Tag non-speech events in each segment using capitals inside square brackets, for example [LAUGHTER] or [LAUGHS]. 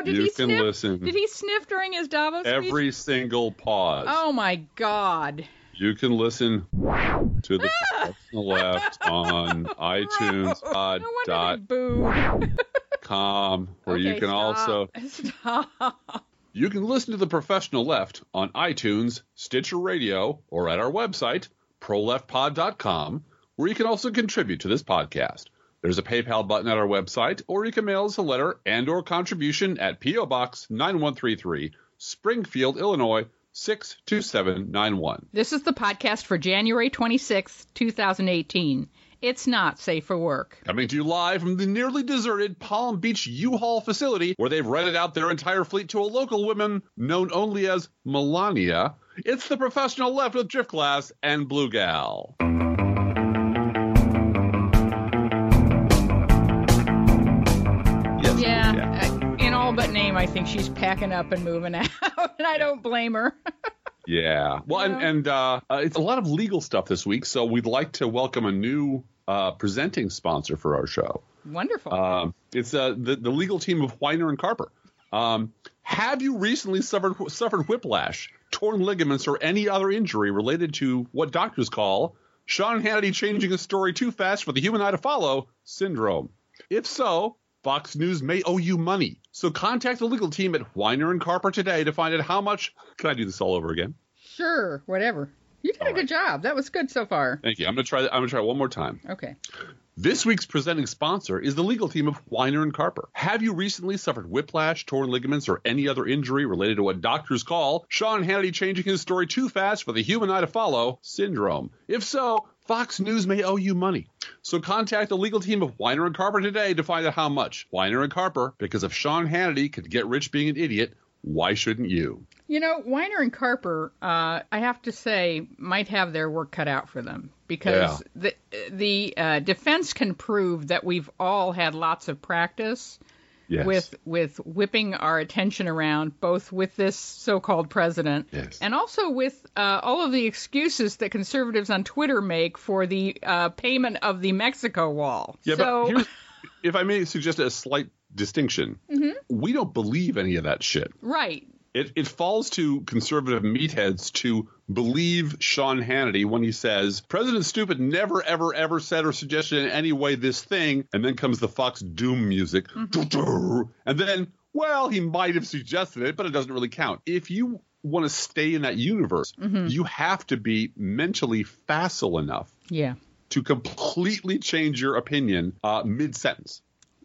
no! Did you he can sniff? listen Did he sniff during his Davos speech? every single pause. Oh my God! You can listen to the ah! professional left [LAUGHS] oh, on iTunes pod [LAUGHS] no dot wonder they booed. [LAUGHS] com, where you Okay, can also stop. Stop. you can listen to the professional left on iTunes, Stitcher Radio, or at our website proleftpod.com, where you can also contribute to this podcast. There's a PayPal button at our website, or you can mail us a letter and or contribution at PO Box 9133, Springfield, Illinois 62791. This is the podcast for January 26th, 2018. It's not safe for work. Coming to you live from the nearly deserted Palm Beach U-Haul facility, where they've rented out their entire fleet to a local woman known only as Melania. It's the professional left with Drift Glass and Blue Gal. But name, I think she's packing up and moving [LAUGHS] out, and I don't blame her. [LAUGHS] Yeah. Well, and, and uh, uh, it's a lot of legal stuff this week, so we'd like to welcome a new uh, presenting sponsor for our show. Wonderful. Um, it's uh, the the legal team of Weiner and Carper. Um, have you recently suffered suffered whiplash, torn ligaments, or any other injury related to what doctors call Sean Hannity changing a story too fast for the human eye to follow syndrome? If so, Fox News may owe you money. So contact the legal team at Weiner and Carper today to find out how much. Can I do this all over again? sure, whatever. You did a good job. That was good so far. Thank you. I'm gonna try. I'm gonna try one more time. Okay. This week's presenting sponsor is the legal team of Weiner and Carper. Have you recently suffered whiplash, torn ligaments, or any other injury related to what doctors call Sean Hannity changing his story too fast for the human eye to follow syndrome? If so, Fox News may owe you money. So contact the legal team of Weiner and Carper today to find out how much. Weiner and Carper, because if Sean Hannity could get rich being an idiot, why shouldn't you? You know, Weiner and Carper, uh, I have to say, might have their work cut out for them because the the uh, defense can prove that we've all had lots of practice Yes. with with whipping our attention around, both with this so-called president Yes. and also with uh, all of the excuses that conservatives on Twitter make for the uh, payment of the Mexico wall. Yeah, so, but if I may suggest a slight distinction, we don't believe any of that shit. right. It, it falls to conservative meatheads to believe Sean Hannity when he says, President Stupid never, ever, ever said or suggested in any way this thing. And then comes the Fox Doom music. And then, well, he might have suggested it, but it doesn't really count. If you want to stay in that universe, you have to be mentally facile enough Yeah. to completely change your opinion uh, mid sentence.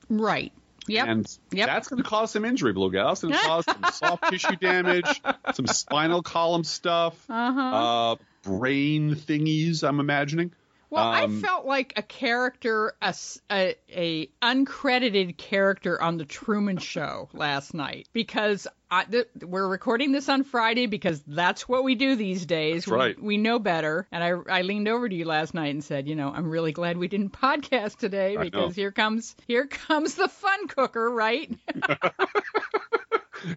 Right. Yep. And Yep. that's going to cause some injury, Blue Gal. That's going to cause some [LAUGHS] soft tissue damage, some spinal column stuff, Uh-huh. uh, brain thingies, I'm imagining. Well, Um, I felt like a character, a, a- a uncredited character on the Truman Show last night because I, th- we're recording this on Friday because that's what we do these days. We, right. we know better. And I, I leaned over to you last night and said, you know, I'm really glad we didn't [LAUGHS] podcast today because here comes here comes the fun cooker, right? [LAUGHS]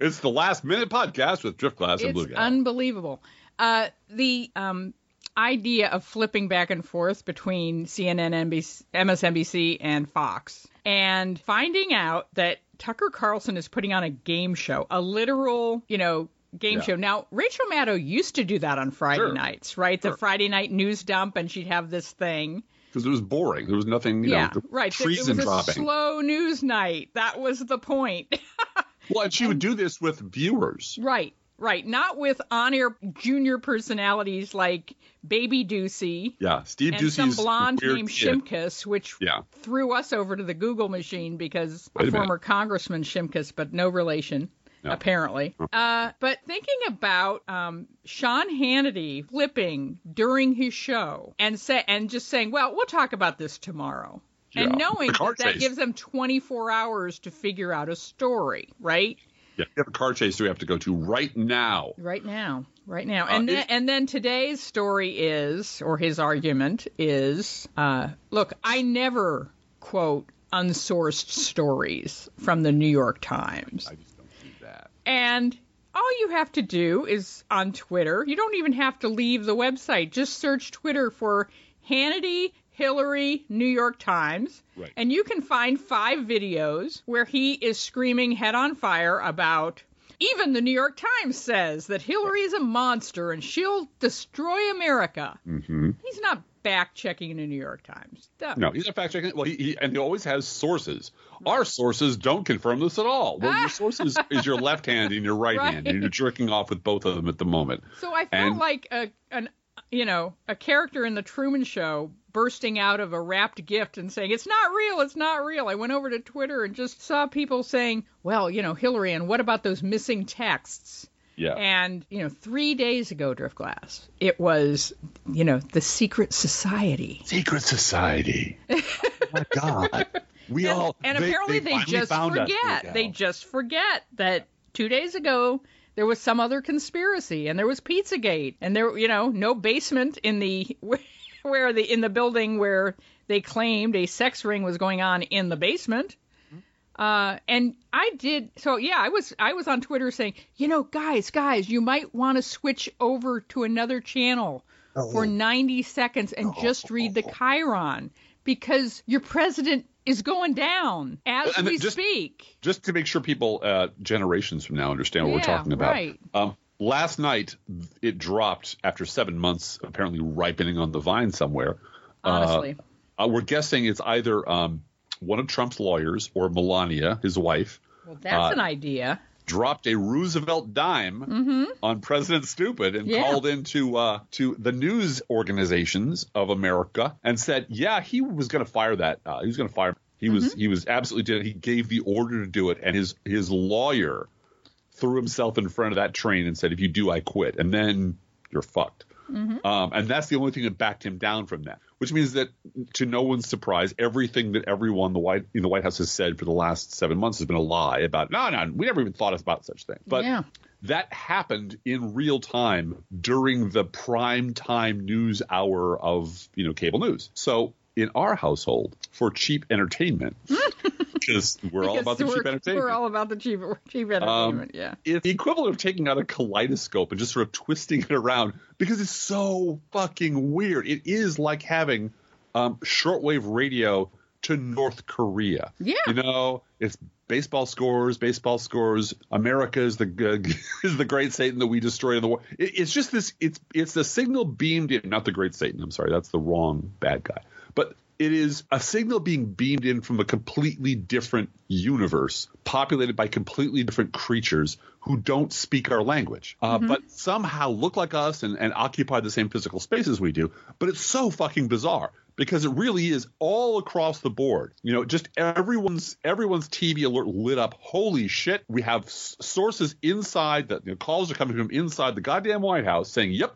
It's the last minute podcast with Drift Glass and Blue it's Gal. unbelievable. Uh, the um, idea of flipping back and forth between CNN, NBC, MSNBC, and Fox, and finding out that Tucker Carlson is putting on a game show, a literal, you know. Game Yeah. show. Now, Rachel Maddow used to do that on Friday Sure. nights, right? The Friday night news dump, and she'd have this thing. Because it was boring. There was nothing, you yeah, know, right. treason it was dropping. a slow news night. That was the point. [LAUGHS] well, and she would do this with viewers. Right, right. Not with on-air junior personalities like Baby Doocy Yeah, Steve and some blonde named kid. Shimkus, which Yeah. threw us over to the Google machine because a a former Congressman Shimkus, but no relation. No. Apparently, uh, but thinking about um, Sean Hannity flipping during his show and say and just saying, "Well, we'll talk about this tomorrow," and knowing that that gives them 24 hours to figure out a story, right? Yeah, we have a car chase do we have to go to right now. Right now, right now, Uh, and then and then today's story is, or his argument is, uh, look, I never quote unsourced stories from the New York Times, I just don't do that. and all you have to do is on Twitter. You don't even have to leave the website. Just search Twitter for Hannity Hillary New York Times. Right. And you can find five videos where he is screaming head on fire about even the New York Times says that Hillary is a monster and she'll destroy America. Mm-hmm. He's not fact checking the New York Times. Duh. No, he's not fact checking. Well, he, he and he always has sources. Our sources don't confirm this at all. Well, your sources [LAUGHS] is your left hand and your right, hand, and you're jerking off with both of them at the moment. So I felt And- like a an you know a character in the Truman Show bursting out of a wrapped gift and saying it's not real, it's not real. I went over to Twitter and just saw people saying, well, you know, Hillary, and what about those missing texts? Yeah. And you know, three days ago, Driftglass, it was you know the secret society. Secret society. oh my God. [LAUGHS] We and, all and they- apparently they, finally just forget. They just forget that two days ago there was some other conspiracy, and there was Pizzagate, and there, you know, no basement in the [LAUGHS] where the in the building where they claimed a sex ring was going on in the basement. Uh, and I did so. Yeah, I was I was on Twitter saying, you know, guys, guys, you might want to switch over to another channel for 90 seconds and just [LAUGHS] read the chyron because your president is going down as And we just- speak. just to make sure people uh, generations from now understand what we're talking about. right. Um, last night it dropped after seven months, apparently ripening on the vine somewhere. Honestly, Uh, we're guessing it's either um, one of Trump's lawyers or Melania, his wife, well, that's uh, an idea. dropped a Roosevelt dime on President Stupid and Mm-hmm. Yeah. called into uh, to the news organizations of America and said, yeah, he was going to fire that. Uh, he was going to fire. He was Mm-hmm. he was absolutely did it. He gave the order to do it, and his his lawyer threw himself in front of that train and said, if you do, I quit, and then you're fucked. Mm-hmm. Um, and that's the only thing that backed him down from that. Which means that, to no one's surprise, everything that everyone the White in the White House has said for the last seven months has been a lie about. No, no, we never even thought about such thing. But Yeah. that happened in real time during the prime time news hour of you know cable news. So in our household, for cheap entertainment, [LAUGHS] because we're all about the cheap entertainment. We're all about the cheap, cheap entertainment. yeah. It's the equivalent of taking out a kaleidoscope and just sort of twisting it around because it's so fucking weird. It is like having um, shortwave radio to North Korea. Yeah. You know, it's baseball scores, baseball scores. America is the [LAUGHS] is the great Satan that we destroyed in the war. It, it's just this. It's it's the signal beamed in. Not the great Satan. I'm sorry, that's the wrong bad guy. But it is a signal being beamed in from a completely different universe, populated by completely different creatures who don't speak our language, uh, but somehow look like us and, and occupy the same physical space as we do. But it's so fucking bizarre because it really is all across the board. You know, just everyone's everyone's TV alert lit up. Holy shit! We have s- sources inside that you know, calls are coming from inside the goddamn White House saying, "Yep,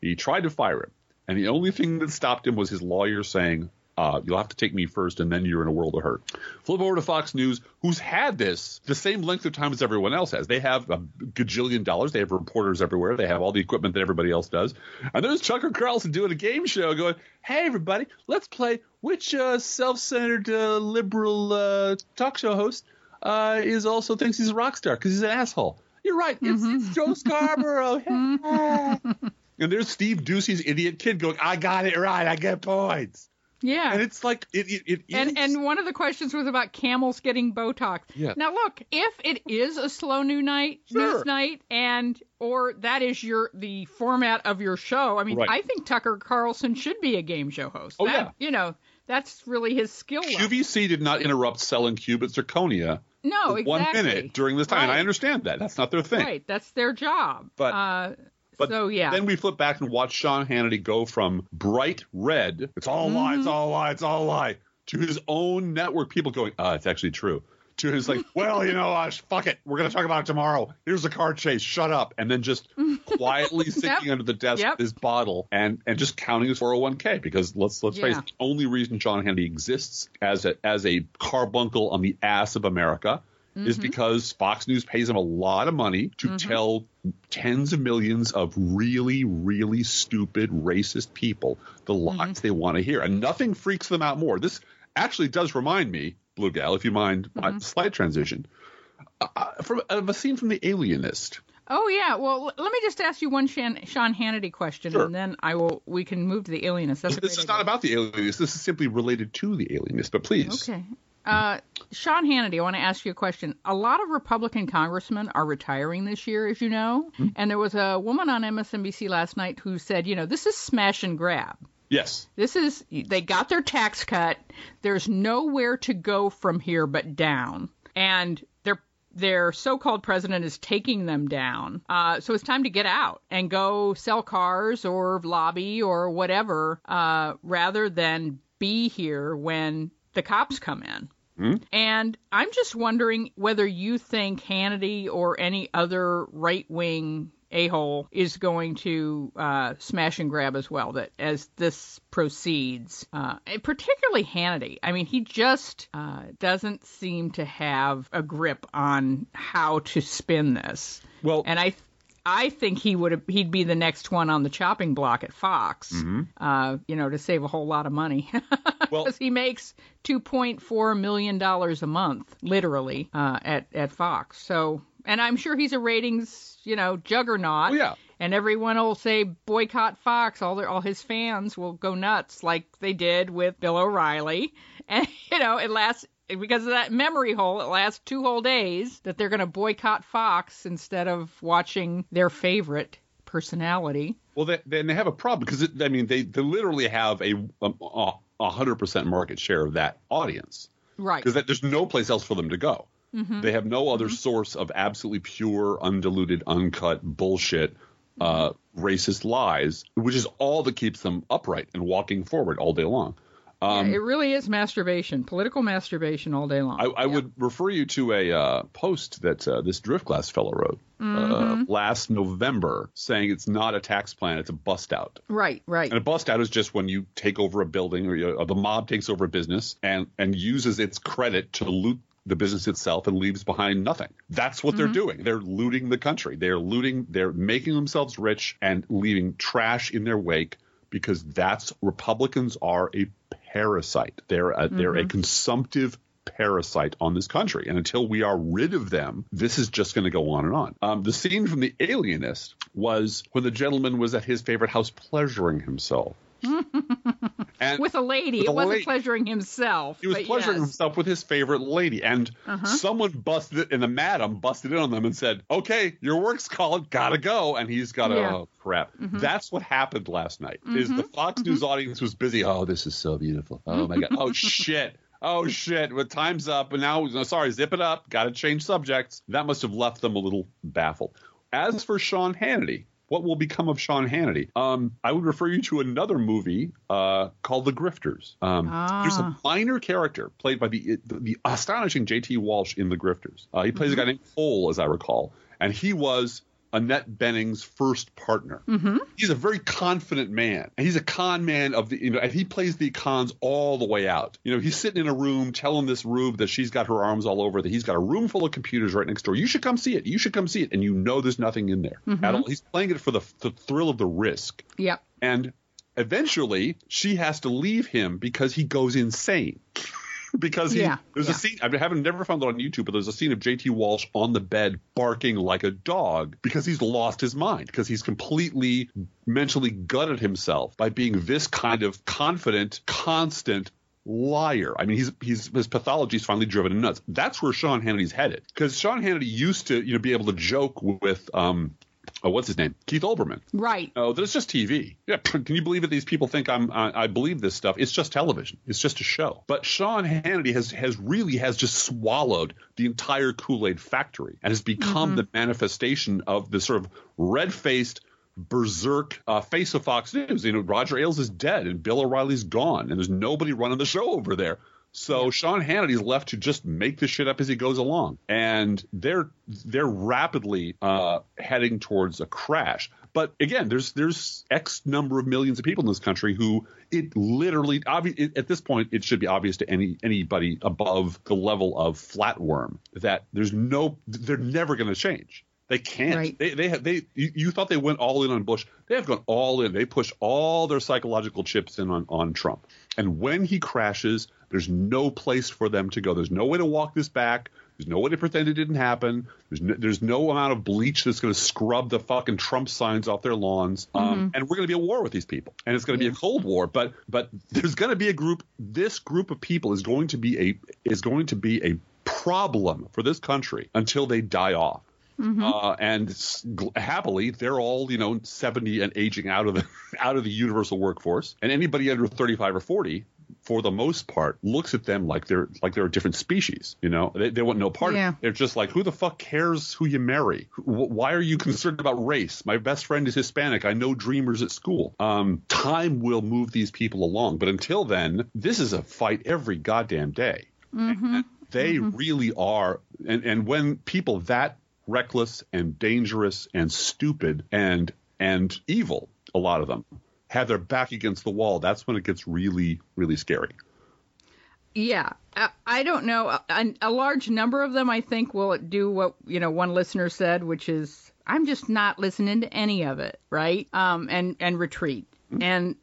he tried to fire him," and the only thing that stopped him was his lawyer saying. Uh, you'll have to take me first, and then you're in a world of hurt. Flip over to Fox News, who's had this the same length of time as everyone else has. They have a gajillion dollars. They have reporters everywhere. They have all the equipment that everybody else does. And there's Tucker Carlson doing a game show, going, "Hey, everybody, let's play which uh, self-centered uh, liberal uh, talk show host uh, is also thinks he's a rock star because he's an asshole." You're right. It's, it's Joe Scarborough. [LAUGHS] Hey. and there's Steve Doocy's idiot kid going, "I got it right. I get points." Yeah. And it's like it. it, it and is- and one of the questions was about camels getting Botox. Yeah. Now look, if it is a slow new night Sure. news night and or that is your the format of your show, I mean, Right. I think Tucker Carlson should be a game show host. Oh, That- You know, that's really his skill level. QVC did not interrupt selling cubic zirconia no, exactly. one minute during this time. And I understand that. That's not their thing. Right, that's their job. But- uh, But so yeah. Then we flip back and watch Sean Hannity go from bright red, it's all a lie, it's all a lie, it's all a lie, to his own network people going, ah, it's actually true. To his like, [LAUGHS] well, you know, uh, fuck it, we're gonna talk about it tomorrow. Here's a car chase, shut up, and then just [LAUGHS] quietly sitting under the desk Yep. with his bottle and and just counting his 401k because let's let's face it, the only reason Sean Hannity exists as a as a carbuncle on the ass of America is Mm-hmm. because Fox News pays them a lot of money to tell tens of millions of really, really stupid, racist people the lies Mm-hmm. they want to hear. And nothing freaks them out more. This actually does remind me, Blue Gal, if you mind, Mm-hmm. a slight transition, uh, from of a scene from The Alienist. Oh yeah. Well, l- let me just ask you one Shan- Sean Hannity question, Sure. and then I will. We can move to the alienist. That's This is not about the alienist. This is simply related to the alienist. But please, Okay. Uh, Sean Hannity, I want to ask you a question. A lot of Republican congressmen are retiring this year, as you know. Hmm. And there was a woman on MSNBC last night who said, you know, this is smash and grab. yes, This is, they got their tax cut. There's nowhere to go from here but down. And their their so-called president is taking them down. Uh, so it's time to get out and go sell cars or lobby or whatever, uh, rather than be here when the cops come in. And I'm just wondering whether you think Hannity or any other right wing a hole is going to uh, smash and grab as well. That as this proceeds, uh, and particularly Hannity. I mean, he just uh, doesn't seem to have a grip on how to spin this. Well- and I. I think he would he'd be the next one on the chopping block at Fox, mhm uh, you know, to save a whole lot of money. [LAUGHS] Well- because he makes 2.4 million dollars a month, literally, uh, at at Fox. So, and I'm sure he's a ratings, you know, juggernaut. Oh, yeah. And everyone will say boycott Fox. All their all his fans will go nuts, like they did with Bill O'Reilly. [LAUGHS] And you know, it lasts because of that memory hole. It lasts two whole days that they're going to boycott Fox instead of watching their favorite personality. Well, they, then they have a problem because it, I mean they, they literally have a hundred percent market share of that audience Right. because there's no place else for them to go. Mm-hmm. They have no other mm-hmm. source of absolutely pure, undiluted, uncut bullshit, uh, mm-hmm. racist lies, which is all that keeps them upright and walking forward all day long. Yeah, it really is masturbation, political masturbation all day long. I, I would refer you to a uh, post that uh, this Driftglass fellow wrote Mm-hmm. uh, last November saying it's not a tax plan, it's a bust out. right, right. And a bust out is just when you take over a building or, you, or the mob takes over a business and, and uses its credit to loot the business itself and leaves behind nothing. That's what they're doing. They're looting the country. They're looting, they're making themselves rich and leaving trash in their wake because that's Republicans are a parasite. They're a, they're a consumptive parasite on this country. And until we are rid of them, this is just going to go on and on. Um, the scene from The Alienist was when the gentleman was at his favorite house pleasuring himself. [LAUGHS] and with a lady, with it a wasn't lady. pleasuring himself. he was pleasuring yes. Uh-huh. himself with his favorite lady, and someone busted it, and the madam busted in on them and said, "Okay, your work's called, gotta go." And he's got to, Yeah. Mm-hmm. oh crap. That's what happened last night. Is the Fox News audience was busy? Oh, this is so beautiful. Oh my god. Oh [LAUGHS] shit. Oh shit! Well, time's up, and now no, sorry, zip it up. Got to change subjects. That must have left them a little baffled. As for Sean Hannity, what will become of Sean Hannity? Um, I would refer you to another movie uh, called The Grifters. Um, There's a minor character played by the the astonishing J.T. Walsh in The Grifters. Uh, he plays a guy named Cole, as I recall, and he was Annette Bening's first partner. Mm-hmm. He's a very confident man. And he's a con man of the, you know, and he plays the cons all the way out. You know, he's sitting in a room telling this Rube that she's got her arms all over, that he's got a room full of computers right next door. You should come see it. You should come see it. And you know there's nothing in there mm-hmm. at all. He's playing it for the, the thrill of the risk. Yep. And eventually she has to leave him because he goes insane. Because he, Yeah, there's yeah. a scene, I haven't never found it on YouTube, but there's a scene of JT Walsh on the bed barking like a dog because he's lost his mind, because he's completely mentally gutted himself by being this kind of confident, constant liar. I mean, he's he's his pathology is finally driven him nuts. That's where Sean Hannity's headed because Sean Hannity used to you know be able to joke with um, oh, what's his name, Keith Olbermann. Right. Oh, that's just TV. Yeah, [CLEARS THROAT] can you believe that these people think I'm I, I believe this stuff? It's just television. It's just a show. But Sean Hannity has has really has just swallowed the entire Kool Aid factory and has become the manifestation of the sort of red faced berserk uh, face of Fox News. You know, Roger Ailes is dead and Bill O'Reilly's gone, and there's nobody running the show over there. So Sean Hannity's left to just make this shit up as he goes along, and they're they're rapidly uh, heading towards a crash. But again, there's there's X number of millions of people in this country who it literally obvi- it, at this point it should be obvious to any anybody above the level of flatworm that there's no they're never going to change. They can't. Right. They they have they. You, you thought they went all in on Bush. They have gone all in. They push all their psychological chips in on on Trump. And when he crashes, there's no place for them to go. There's no way to walk this back. There's no way to pretend it didn't happen. There's no, there's no amount of bleach that's going to scrub the fucking Trump signs off their lawns. Um, and we're going to be at war with these people, and it's going to be a cold war. But but there's going to be a group. This group of people is going to be a is going to be a problem for this country until they die off. Uh, and gl- happily, they're all you know 70 and aging out of the [LAUGHS] out of the universal workforce. And anybody under 35 or 40, for the most part, looks at them like they're like they're a different species. You know, they, they want no part. Yeah. of it. They're just like, who the fuck cares who you marry? Why are you concerned about race? My best friend is Hispanic. I know dreamers at school. Um, time will move these people along, but until then, this is a fight every goddamn day. And they really are and, and when people that reckless and dangerous and stupid and and evil a lot of them have their back against the wall that's when it gets really really scary Yeah, I, don't know. A, a large number of them, I think, will do what you know one listener said, which is, "I'm just not listening to any of it," right? Um, and and retreat. And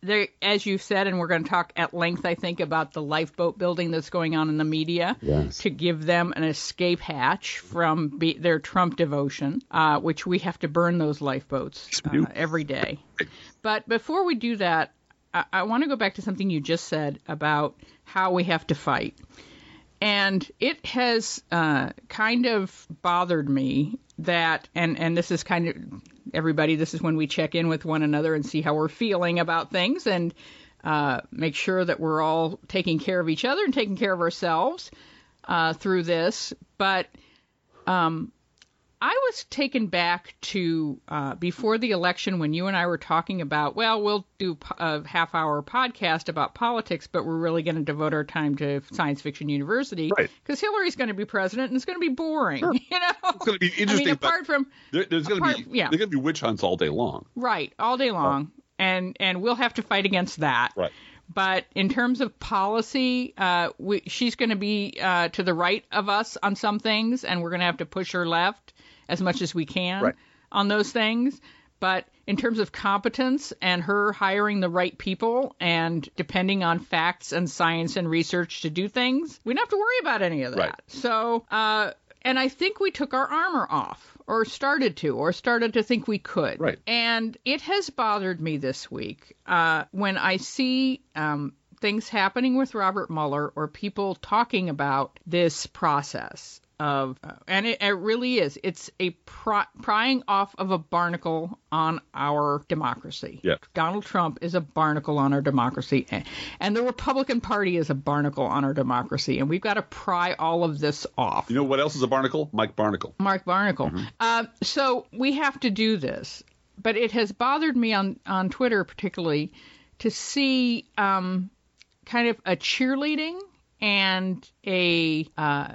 there, as you said, and we're going to talk at length, I think, about the lifeboat building that's going on in the media Yes. to give them an escape hatch from be, their Trump devotion, uh, which we have to burn those lifeboats uh, every day. But before we do that, I, I want to go back to something you just said about how we have to fight. And it has uh, kind of bothered me that, and, and this is kind of, everybody, this is when we check in with one another and see how we're feeling about things and uh, make sure that we're all taking care of each other and taking care of ourselves uh, through this. But um, I was taken back to uh, before the election when you and I were talking about, well, we'll do a half hour podcast about politics, but we're really going to devote our time to Science Fiction University Right. because Hillary's going to be president and it's going to be boring. [LAUGHS] You know, it's going to be I interesting mean, but apart from there, there's going to be yeah. there's going to be witch hunts all day long right all day long, and and we'll have to fight against that. right But in terms of policy, uh, we, she's going to be uh, to the right of us on some things, and we're going to have to push her left as much as we can Right. on those things. But in terms of competence and her hiring the right people and depending on facts and science and research to do things, we don't have to worry about any of that. Right. So, uh, and I think we took our armor off, or started to, or started to think we could. Right. And it has bothered me this week uh, when I see um, things happening with Robert Mueller or people talking about this process of, and it, it really is. It's a pri- prying off of a barnacle on our democracy. Yeah. Donald Trump is a barnacle on our democracy, and- and the Republican Party is a barnacle on our democracy, and we've got to pry all of this off. you know what else is a barnacle mike Barnicle Mark Barnicle. Uh, so we have to do this, but it has bothered me on on Twitter particularly to see um, kind of a cheerleading and a uh,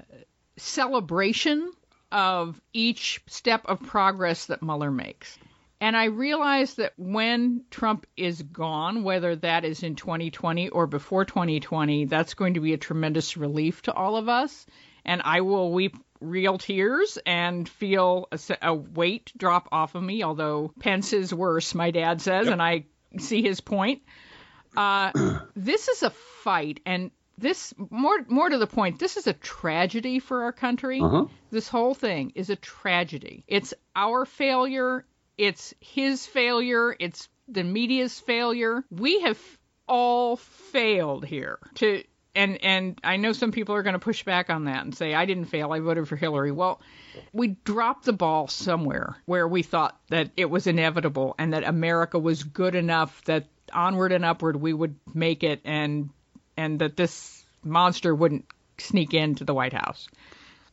celebration of each step of progress that Mueller makes. And I realize that when Trump is gone, whether that is in 2020 or before 2020, that's going to be a tremendous relief to all of us. And I will weep real tears and feel a weight drop off of me, although Pence is worse, my dad says, and I see his point. Uh, [CLEARS THROAT] this is a fight, and this more more to the point, this is a tragedy for our country. Uh-huh. This whole thing is a tragedy. It's our failure. It's his failure. It's the media's failure. We have all failed here to and and I know some people are going to push back on that and say I didn't fail. I voted for Hillary. Well, we dropped the ball somewhere where we thought that it was inevitable and that America was good enough that onward and upward we would make it and and that this monster wouldn't sneak into the White House.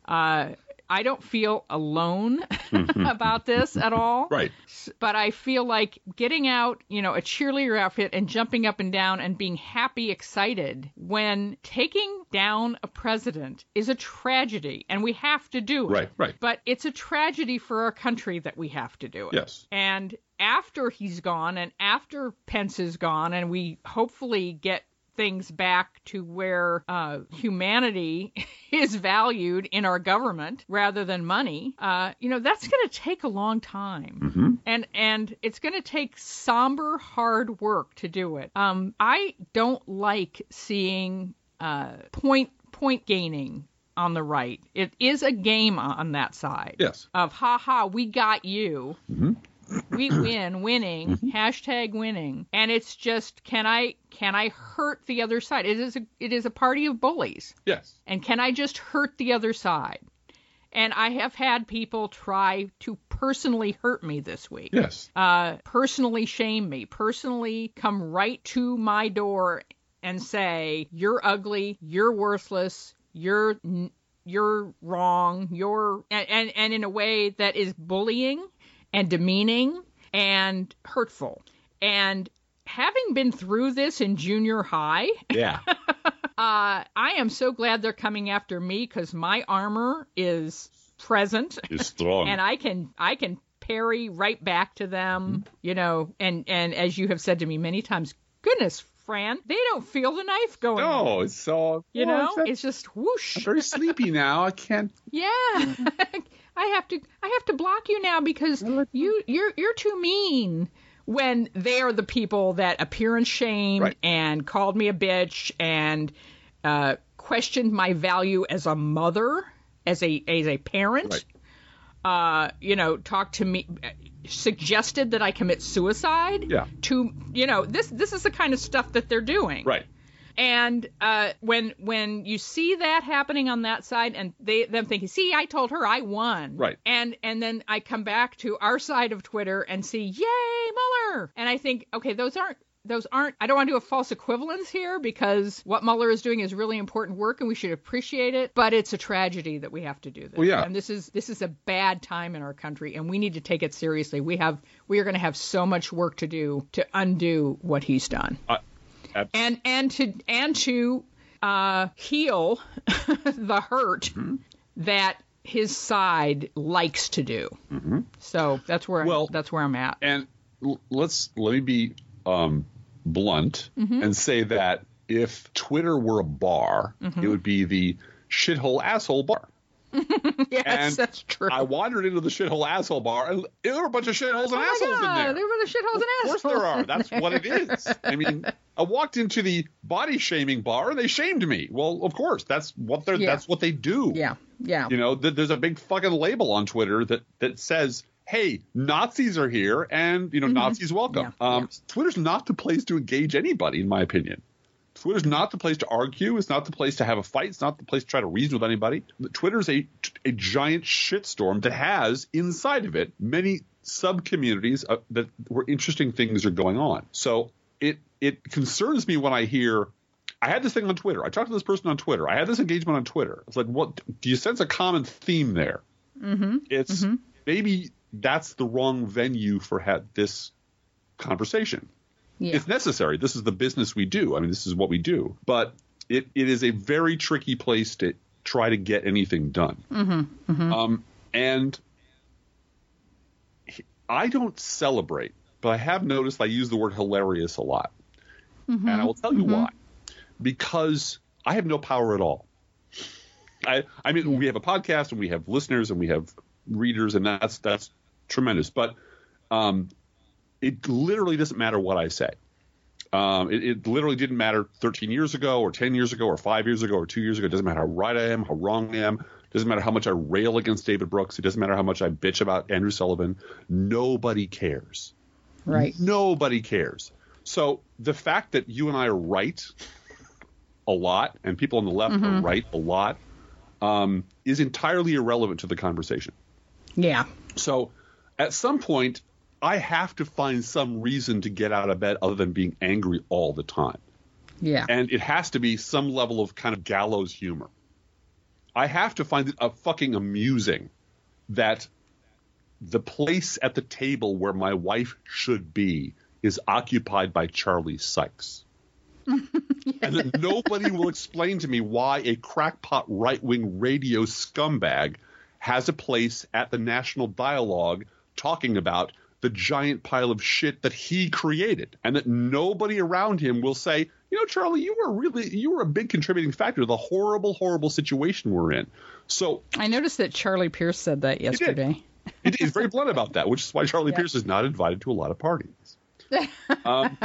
Uh, I don't feel alone [LAUGHS] about this at all. right But I feel like getting out, you know, a cheerleader outfit and jumping up and down and being happy, excited when taking down a president is a tragedy and we have to do it. right right But it's a tragedy for our country that we have to do it. yes And after he's gone and after Pence is gone, and we hopefully get things back to where uh, humanity [LAUGHS] is valued in our government rather than money, uh, you know, that's going to take a long time. Mm-hmm. And and it's going to take somber, hard work to do it. Um, I don't like seeing uh, point point gaining on the right. It is a game on that side. Yes. Of ha ha, we got you. We [CLEARS THROAT] win, winning, hashtag winning, and it's just can I can I hurt the other side? It is a it is a party of bullies, Yes. and can I just hurt the other side? And I have had people try to personally hurt me this week Yes. uh, personally shame me, personally come right to my door and say, "You're ugly, you're worthless, you're n- you're wrong, you're," and, and and in a way that is bullying and demeaning and hurtful. And having been through this in junior high, [LAUGHS] Yeah. uh, I am so glad they're coming after me because my armor is present Is strong. [LAUGHS] and I can I can parry right back to them, you know, and and as you have said to me many times, goodness, Fran, they don't feel the knife going. no, it's so. You well, know, it's- just whoosh. I'm very sleepy now. I can't. [LAUGHS] Yeah. [LAUGHS] I have to I have to block you now because you you're you're too mean when they are the people that appearance shamed Right. and called me a bitch and uh, questioned my value as a mother, as a as a parent. Right. Uh, you know, talked to me suggested that I commit suicide. Yeah. To you know, this this is the kind of stuff that they're doing. Right. And uh, when when you see that happening on that side, and they them thinking, "See, I told her I won," Right. And and then I come back to our side of Twitter and see, "Yay, Mueller!" And I think, okay, those aren't those aren't. I don't want to do a false equivalence here because what Mueller is doing is really important work, and we should appreciate it. But it's a tragedy that we have to do this. Well, yeah. And this is this is a bad time in our country, and we need to take it seriously. We have we are going to have so much work to do to undo what he's done I, ab- and and to and to uh, heal [LAUGHS] the hurt that his side likes to do. Mm-hmm. So that's where Well- that's where I'm at. and l- let's let me be um, blunt Mm-hmm. and say that if Twitter were a bar, Mm-hmm. it would be the shithole asshole bar. [LAUGHS] yes, and that's true. I wandered into the shithole asshole bar, and there were a bunch of shitholes and oh assholes God, in there. there were the shitholes and assholes. Of course there are. That's what it is. I mean, I walked into the body shaming bar and they shamed me. Well, of course, that's what they're Yeah. that's what they do. Yeah, yeah. You know, th- there's a big fucking label on Twitter that that says, "Hey, Nazis are here, and you know, Nazis welcome." Mm-hmm. Yeah, Um, yeah. Twitter's not the place to engage anybody, in my opinion. Twitter's not the place to argue. It's not the place to have a fight. It's not the place to try to reason with anybody. Twitter's a a giant shitstorm that has inside of it many sub communities uh, that where interesting things are going on. So it it concerns me when I hear. I had this thing on Twitter. I talked to this person on Twitter. I had this engagement on Twitter. It's like, what do you sense a common theme there? Mm-hmm. It's maybe that's the wrong venue for ha- this conversation yeah. it's necessary. This is the business we do. I mean, this is what we do. But it, it is a very tricky place to try to get anything done. Mm-hmm. Mm-hmm. Um, and I don't celebrate, but I have noticed I use the word hilarious a lot. Mm-hmm. And I will tell you why. Because I have no power at all. I, I mean, we have a podcast and we have listeners and we have readers, and that's that's tremendous. But um, it literally doesn't matter what I say. Um, it, it literally didn't matter 13 years ago, or 10 years ago, or five years ago, or two years ago. It doesn't matter how right I am, how wrong I am. It doesn't matter how much I rail against David Brooks. It doesn't matter how much I bitch about Andrew Sullivan. Nobody cares. right. Nobody cares. So the fact that you and I are right a lot, and people on the left are right a lot, um, is entirely irrelevant to the conversation. Yeah. So at some point, I have to find some reason to get out of bed other than being angry all the time. Yeah. And it has to be some level of kind of gallows humor. I have to find it a fucking amusing that the place at the table where my wife should be is occupied by Charlie Sykes. [LAUGHS] and that nobody will explain to me why a crackpot right wing radio scumbag has a place at the National Dialogue talking about the giant pile of shit that he created, and that nobody around him will say, you know, Charlie, you were really you were a big contributing factor to the horrible, horrible situation we're in. So I noticed that Charlie Pierce said that yesterday. he- did. he's very blunt about that, which is why Charlie [LAUGHS] Pierce is not invited to a lot of parties. Um,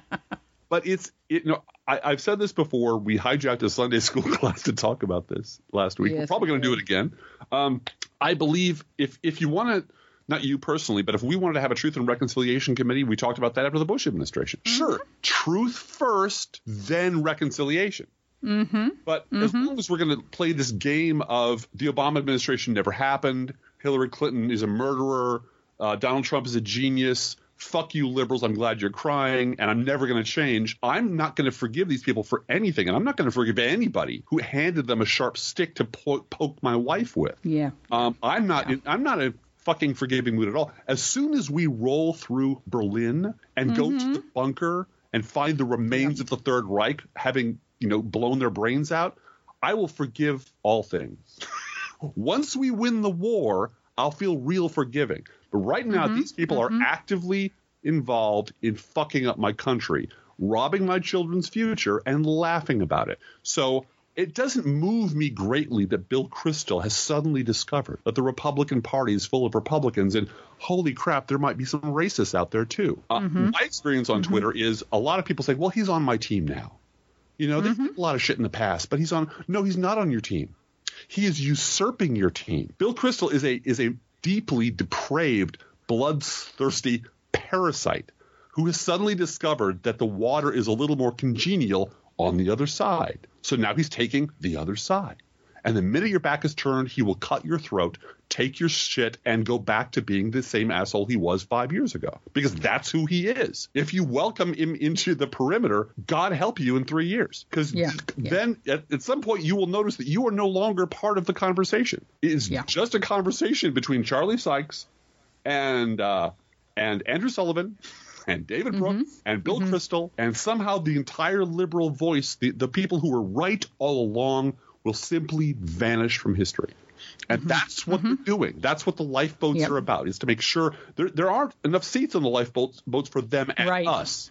[LAUGHS] but it's it. You know, I, I've said this before. We hijacked a Sunday school [LAUGHS] class to talk about this last week. We're probably going to do it again. Um, I believe if if you want to. Not you personally, but if we wanted to have a Truth and Reconciliation Committee, we talked about that after the Bush administration. Sure, truth first, then reconciliation. Mm-hmm. But as long as we're going to play this game of the Obama administration never happened, Hillary Clinton is a murderer, uh, Donald Trump is a genius, fuck you liberals, I'm glad you're crying, and I'm never going to change, I'm not going to forgive these people for anything, and I'm not going to forgive anybody who handed them a sharp stick to po- poke my wife with. Yeah. Um, I'm not. I'm not a fucking forgiving mood at all. As soon as we roll through Berlin and go to mm-hmm. the bunker and find the remains of the Third Reich having you know blown their brains out, I will forgive all things. [LAUGHS] Once we win the war, I'll feel real forgiving. But right now, mm-hmm. these people are mm-hmm. actively involved in fucking up my country, robbing my children's future, and laughing about it. So it doesn't move me greatly that Bill Kristol has suddenly discovered that the Republican Party is full of Republicans, and holy crap, there might be some racists out there too. Uh, mm-hmm. my experience on mm-hmm. Twitter is a lot of people say, "Well, he's on my team now." You know, they mm-hmm. did a lot of shit in the past, but he's on. No, he's not on your team. He is usurping your team. Bill Kristol is a is a deeply depraved, bloodthirsty parasite who has suddenly discovered that the water is a little more congenial on the other side. So now he's taking the other side. And the minute your back is turned, he will cut your throat, take your shit, and go back to being the same asshole he was five years ago. Because that's who he is. If you welcome him into the perimeter, God help you in three years. Because Yeah, yeah. then at, at some point you will notice that you are no longer part of the conversation. It is Yeah. just a conversation between Charlie Sykes and uh, and Andrew Sullivan [LAUGHS] and David Brooks mm-hmm. and Bill mm-hmm. Kristol and somehow the entire liberal voice, the, the people who were right all along, will simply vanish from history. And mm-hmm. that's what they're doing. That's what the lifeboats Yep. are about, is to make sure there, there aren't enough seats on the lifeboats boats for them and Right. us.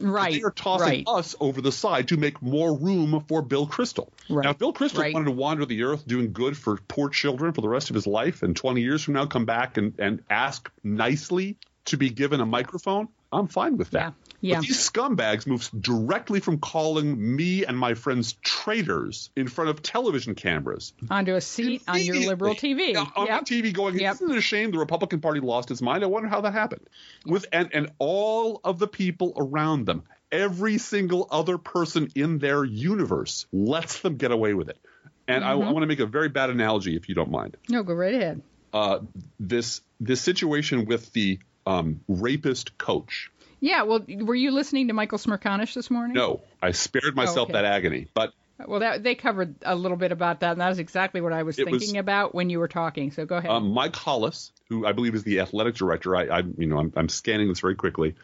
Right. They are tossing right. us over the side to make more room for Bill Kristol. Right. Now, if Bill Kristol Right. wanted to wander the earth doing good for poor children for the rest of his life, and 20 years from now come back and, and ask nicely to be given a microphone, I'm fine with that. Yeah. But these scumbags move directly from calling me and my friends traitors in front of television cameras Onto a seat on your liberal TV. Yeah, on Yep. TV going, Yep. isn't it a shame the Republican Party lost its mind? I wonder how that happened. With and, and all of the people around them, every single other person in their universe lets them get away with it. And I, I want to make a very bad analogy, if you don't mind. No, go right ahead. Uh, this this situation with the um, rapist coach. Yeah. Well, were you listening to Michael Smerconish this morning? No, I spared myself okay. that agony, but Well, that, they covered a little bit about that, and that was exactly what I was It was- thinking about when you were talking. So go ahead. Um, Mike Hollis, who I believe is the athletic director, I, I you know, I'm, I'm scanning this very quickly,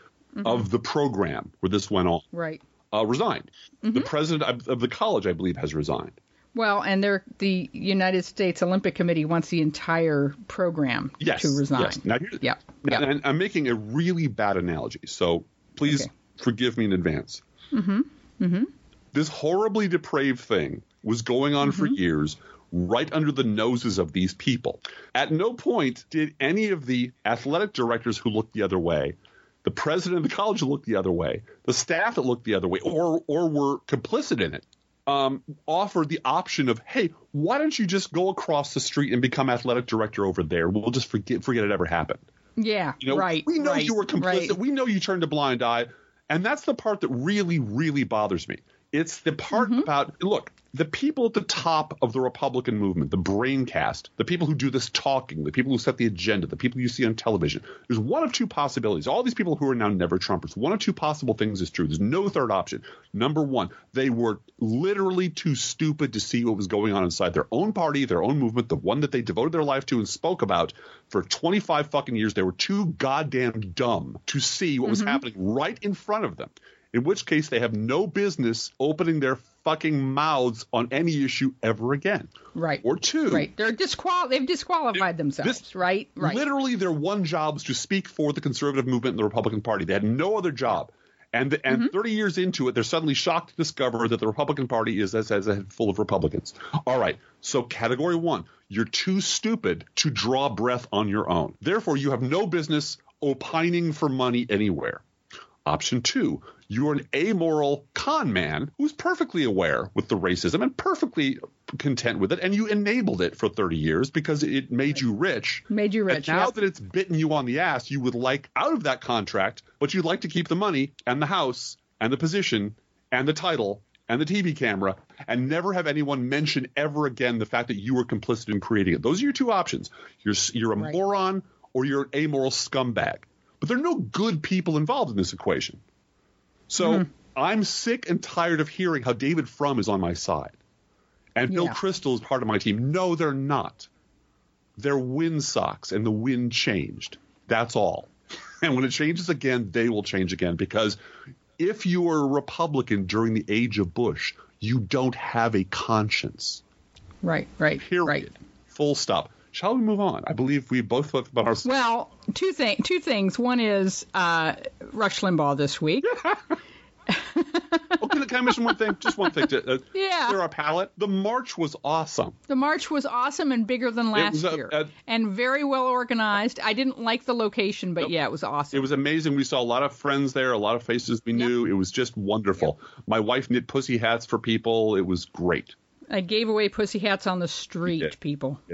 of the program where this went on, right. uh, resigned. The president of the college, I believe, has resigned. Well, and they're, the United States Olympic Committee wants the entire program Yes, to resign. yes. Now, here's, Yep. now, I'm making a really bad analogy, so please Okay. forgive me in advance. Mm-hmm. Mm-hmm. This horribly depraved thing was going on for years, right under the noses of these people. At no point did any of the athletic directors who looked the other way, the president of the college who looked the other way, the staff that looked the other way, or or were complicit in it, um, offered the option of, hey, why don't you just go across the street and become athletic director over there? We'll just forget forget it ever happened. Yeah. You know, right. we know right, you were complicit. Right. We know you turned a blind eye. And that's the part that really, really bothers me. It's the part Mm-hmm. about look, the people at the top of the Republican movement, the brain cast, the people who do this talking, the people who set the agenda, the people you see on television. There's one of two possibilities. All these people who are now never Trumpers, one of two possible things is true. There's no third option. Number one, they were literally too stupid to see what was going on inside their own party, their own movement, the one that they devoted their life to and spoke about for 25 fucking years. They were too goddamn dumb to see what was happening right in front of them. In which case, they have no business opening their fucking mouths on any issue ever again. Right. Or two, Right. They're disqual. They've disqualified themselves. this- right. Right. Literally, their one job is to speak for the conservative movement in the Republican Party. They had no other job. And the, Mm-hmm. and 30 years into it, they're suddenly shocked to discover that the Republican Party is as, as a head full of Republicans. All right. So category one, you're too stupid to draw breath on your own. Therefore, you have no business opining for money anywhere. Option two, You're an amoral con man who's perfectly aware with the racism and perfectly content with it, and you enabled it for 30 years because it made you rich. Made you And rich. now yep. that it's bitten you on the ass, you would like out of that contract, but you'd like to keep the money and the house and the position and the title and the TV camera and never have anyone mention ever again the fact that you were complicit in creating it. Those are your two options. You're you're a Right. moron or you're an amoral scumbag. But there are no good people involved in this equation. So Mm-hmm. I'm sick and tired of hearing how David Frum is on my side. And Bill Yeah. Kristol is part of my team. No, they're not. They're wind socks, and the wind changed. That's all. [LAUGHS] And when it changes again, they will change again because if you were a Republican during the age of Bush, you don't have a conscience. right, right, Period. right. Full stop. Shall we move on? I believe we both thought about our. Well, two thing, two things. One is uh, Rush Limbaugh this week. [LAUGHS] oh, can, can I mention one thing? Just one thing to uh, Yeah. clear our palate. The march was awesome. The march was awesome and bigger than last uh, year, uh, and very well organized. I didn't like the location, but yeah, it was awesome. It was amazing. We saw a lot of friends there, a lot of faces we knew. It was just wonderful. My wife knit pussy hats for people. It was great. I gave away pussy hats on the street, people. [LAUGHS]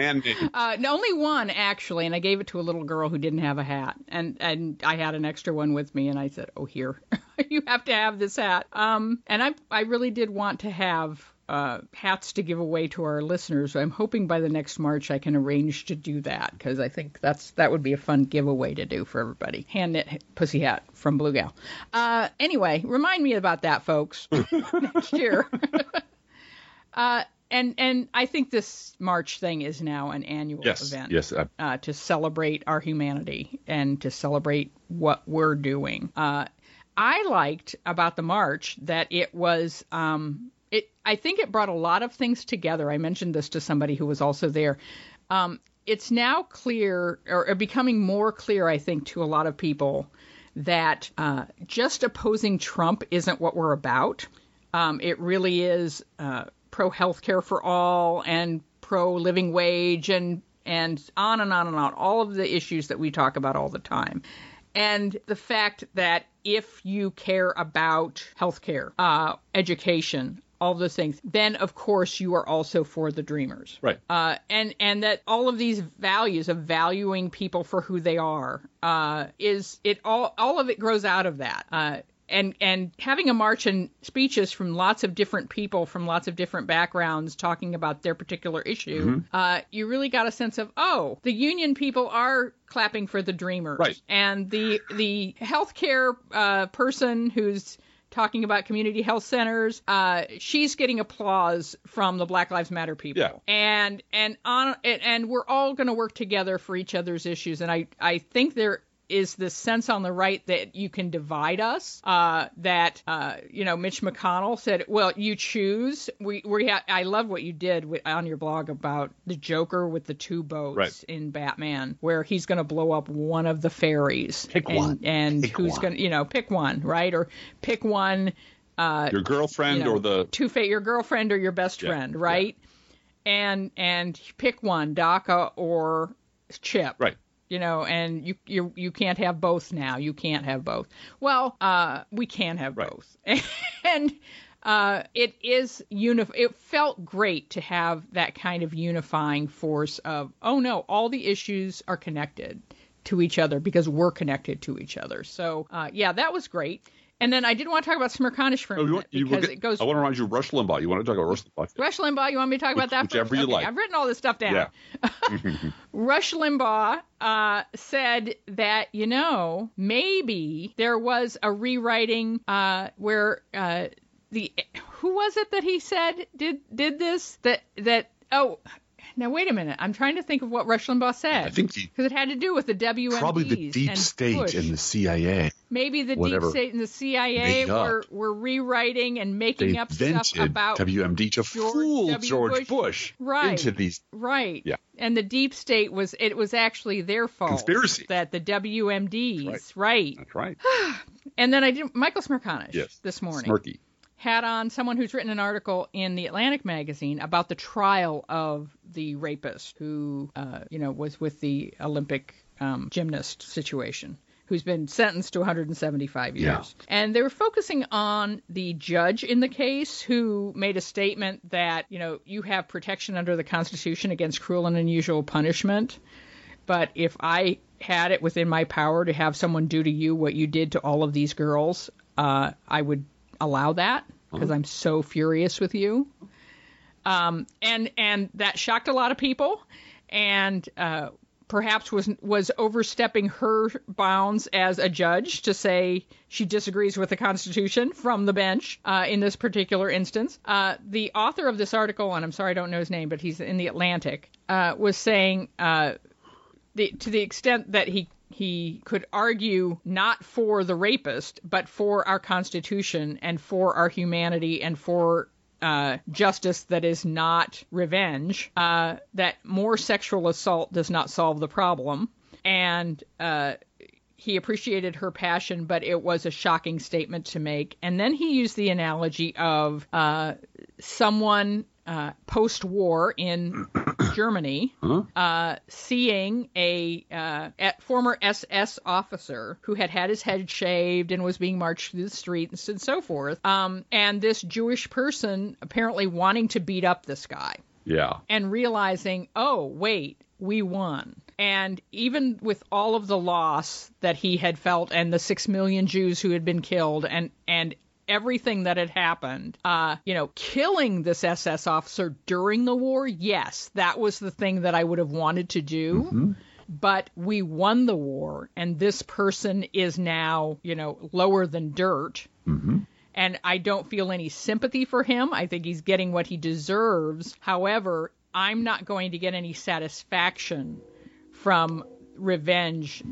Handmade. Uh, only one actually, and I gave it to a little girl who didn't have a hat, and and I had an extra one with me, and I said, "Oh, here, [LAUGHS] you have to have this hat." Um, and I I really did want to have uh, hats to give away to our listeners. I'm hoping by the next March I can arrange to do that because I think that's that would be a fun giveaway to do for everybody. Hand knit pussy hat from Blue Gal. Uh, anyway, remind me about that, folks, [LAUGHS] next year. [LAUGHS] uh, and and I think this March thing is now an annual Yes. event Yes. Uh, uh, to celebrate our humanity and to celebrate what we're doing. Uh, I liked about the march that it was. Um, it. I think it brought a lot of things together. I mentioned this to somebody who was also there. Um, it's now clear, or becoming more clear, I think, to a lot of people that uh, just opposing Trump isn't what we're about. Um, it really is uh, pro healthcare for all and pro living wage and and on and on and on. All of the issues that we talk about all the time. And the fact that if you care about healthcare, uh, education, all those things, then of course you are also for the dreamers right. uh, and and that all of these values of valuing people for who they are uh, is it all all of it grows out of that. Uh, and and having a march and speeches from lots of different people from lots of different backgrounds talking about their particular issue, uh, you really got a sense of oh, the union people are clapping for the dreamers, Right. and the the healthcare uh, person who's talking about community health centers. Uh, she's getting applause from the Black Lives Matter people, Yeah. and and on and, and we're all going to work together for each other's issues. And I I think there is this sense on the right that you can divide us. Uh, that uh, you know, Mitch McConnell said, "Well, you choose." We we ha- I love what you did with, on your blog about the Joker with the two boats Right. in Batman, where he's going to blow up one of the ferries. Pick and, one. and Pick who's going to you know pick one, right? Or pick one. Your girlfriend you know, or the. two fa- your girlfriend or your best Yeah, friend, right? And and pick one, DACA or Chip. Right. You know, and you you you can't have both now. You can't have both. Well, uh, we can have Right. both, [LAUGHS] and uh, it is unif- It felt great to have that kind of unifying force of oh no, all the issues are connected to each other because we're connected to each other. So uh, yeah, that was great. And then I did want to talk about Smerconish for a Oh, minute you because get- it goes I want to remind you Rush Limbaugh. You want to talk about Rush Limbaugh? Rush Limbaugh, you want me to talk about that? Whichever first? you Okay, like. I've written all this stuff down. Yeah. [LAUGHS] [LAUGHS] Rush Limbaugh uh, said that you know maybe there was a rewriting uh, where uh, the who was it that he said did did this that that oh now wait a minute I'm trying to think of what Rush Limbaugh said I think because it had to do with the WMDs probably the deep and state Bush. and the CIA. maybe the deep state and the CIA were were rewriting and making They up stuff about WMD to George fool W. George Bush. Bush, Right. into these Right. Yeah. And the deep state was it was actually their fault. Conspiracy. That the WMDs, right. That's right. [SIGHS] And then I did Michael Smerconish Yes. this morning Smirky. Had on someone who's written an article in the Atlantic magazine about the trial of the rapist who uh, you know was with the Olympic um, gymnast situation who's been sentenced to 175 years. Yeah. And they were focusing on the judge in the case who made a statement that, you know, you have protection under the Constitution against cruel and unusual punishment. But if I had it within my power to have someone do to you what you did to all of these girls, uh, I would allow that because I'm so furious with you. Um, and and that shocked a lot of people, and uh, perhaps was was overstepping her bounds as a judge to say she disagrees with the Constitution from the bench uh, in this particular instance. Uh, the author of this article, and I'm sorry I don't know his name, but he's in the Atlantic, uh, was saying uh, the, to the extent that he he could argue not for the rapist, but for our Constitution and for our humanity and for uh, justice that is not revenge, uh, that more sexual assault does not solve the problem. And uh, he appreciated her passion, but it was a shocking statement to make. And then he used the analogy of uh, someone uh, post war in [LAUGHS] Germany uh, seeing a uh, former SS officer who had had his head shaved and was being marched through the streets and so forth. Um, and this Jewish person apparently wanting to beat up this guy Yeah. and realizing, oh, wait, we won. And even with all of the loss that he had felt and the six million Jews who had been killed and, and everything that had happened, uh, you know, killing this SS officer during the war, yes, that was the thing that I would have wanted to do. But we won the war, and this person is now, you know, lower than dirt and I don't feel any sympathy for him. I think he's getting what he deserves. However, I'm not going to get any satisfaction from revenge.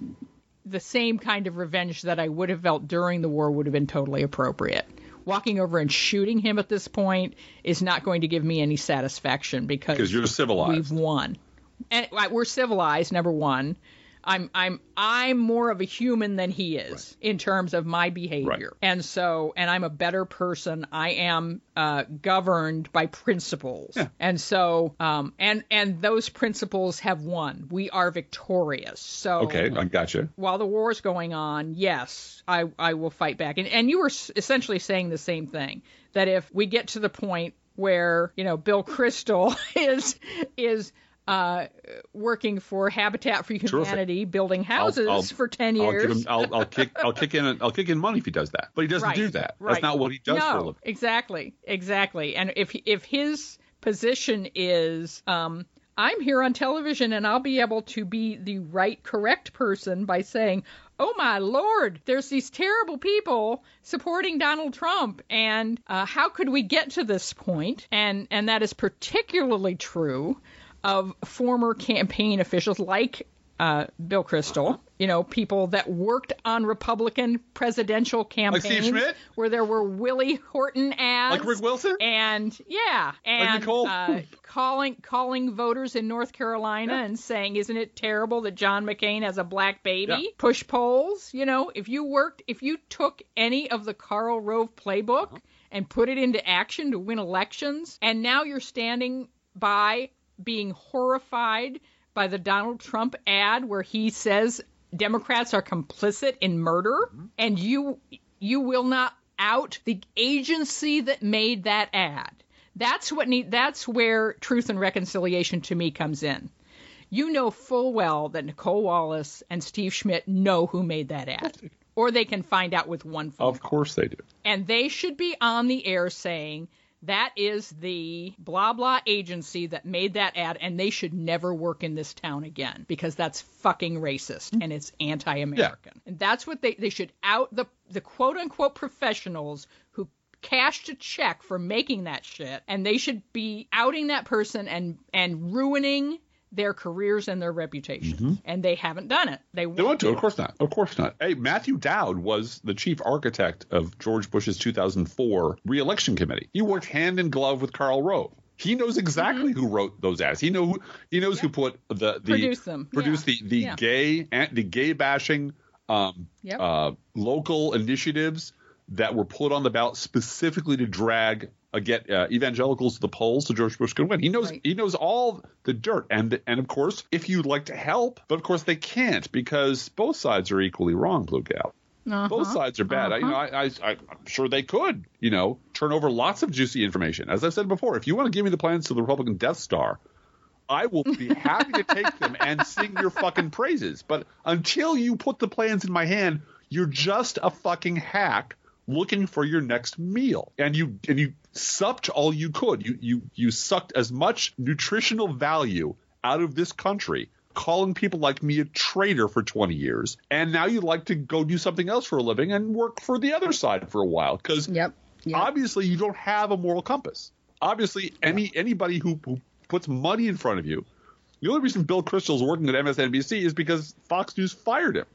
The same kind of revenge that I would have felt during the war would have been totally appropriate. Walking over and shooting him at this point is not going to give me any satisfaction because you're civilized. we've won. And uh, we're civilized, number one. I'm I'm I'm more of a human than he is in terms of my behavior. Right. And so and I'm a better person. I am uh, governed by principles. And so um and and those principles have won. We are victorious. So Okay, I gotcha. while the war is going on, yes, I, I will fight back. And, and you were essentially saying the same thing that if we get to the point where you know Bill Kristol [LAUGHS] is is uh, working for Habitat for Humanity, building houses I'll- for ten I'll, years. give him, I'll, I'll kick I'll kick in I'll kick in money if he does that. But he doesn't Right, do that. right. That's not what he does no, for a living. Exactly, exactly. And if if his position is, um, I'm here on television and I'll be able to be the right, correct person by saying, "Oh my lord, there's these terrible people supporting Donald Trump, and uh, how could we get to this point?" And and that is particularly true of former campaign officials like uh, Bill Kristol, you know, people that worked on Republican presidential campaigns Steve Schmidt? where there were Willie Horton ads. Like Rick Wilson? And yeah, and Nicole? uh, calling calling voters in North Carolina and saying, "Isn't it terrible that John McCain has a black baby?" Yeah. Push polls. You know, if you worked, if you took any of the Karl Rove playbook Uh-huh. and put it into action to win elections, and now you're standing by being horrified by the Donald Trump ad where he says Democrats are complicit in murder, Mm-hmm. and you you will not out the agency that made that ad. That's what need. That's where truth and reconciliation to me comes in. You know full well that Nicolle Wallace and Steve Schmidt know who made that ad, or they can find out with one phone Of course they do. and they should be on the air saying that is the blah blah agency that made that ad and they should never work in this town again because that's fucking racist and it's anti-american. And that's what they they should out the the quote unquote professionals who cashed a check for making that shit and they should be outing that person and and ruining their careers and their reputation and they haven't done it they, They want to, of course not. Of course not. Hey, Matthew Dowd was the chief architect of George Bush's 2004 reelection committee. He worked hand in glove with Karl Rove. He knows exactly who wrote those ads. He know he knows who put the the Produce them. produced Yeah. the the Yeah. gay the gay bashing um, Yep. uh, local initiatives that were put on the ballot specifically to drag uh, get uh, evangelicals to the polls so George Bush could win. He knows Right. he knows all the dirt, and and of course, if you'd like to help, but of course they can't because both sides are equally wrong, Blue Gal. Uh-huh. Both sides are bad. I, you know, I, I, I, I'm sure they could, you know, turn over lots of juicy information. As I said before, if you want to give me the plans to the Republican Death Star, I will be happy to take them and sing your fucking praises. But until you put the plans in my hand, you're just a fucking hack looking for your next meal. And you and you supped all you could. You you you sucked as much nutritional value out of this country calling people like me a traitor for 20 years and now you'd like to go do something else for a living and work for the other side for a while because Yep. Yep. obviously you don't have a moral compass. Obviously, any anybody who, who puts money in front of you, the only reason Bill Kristol's working at MSNBC is because Fox News fired him.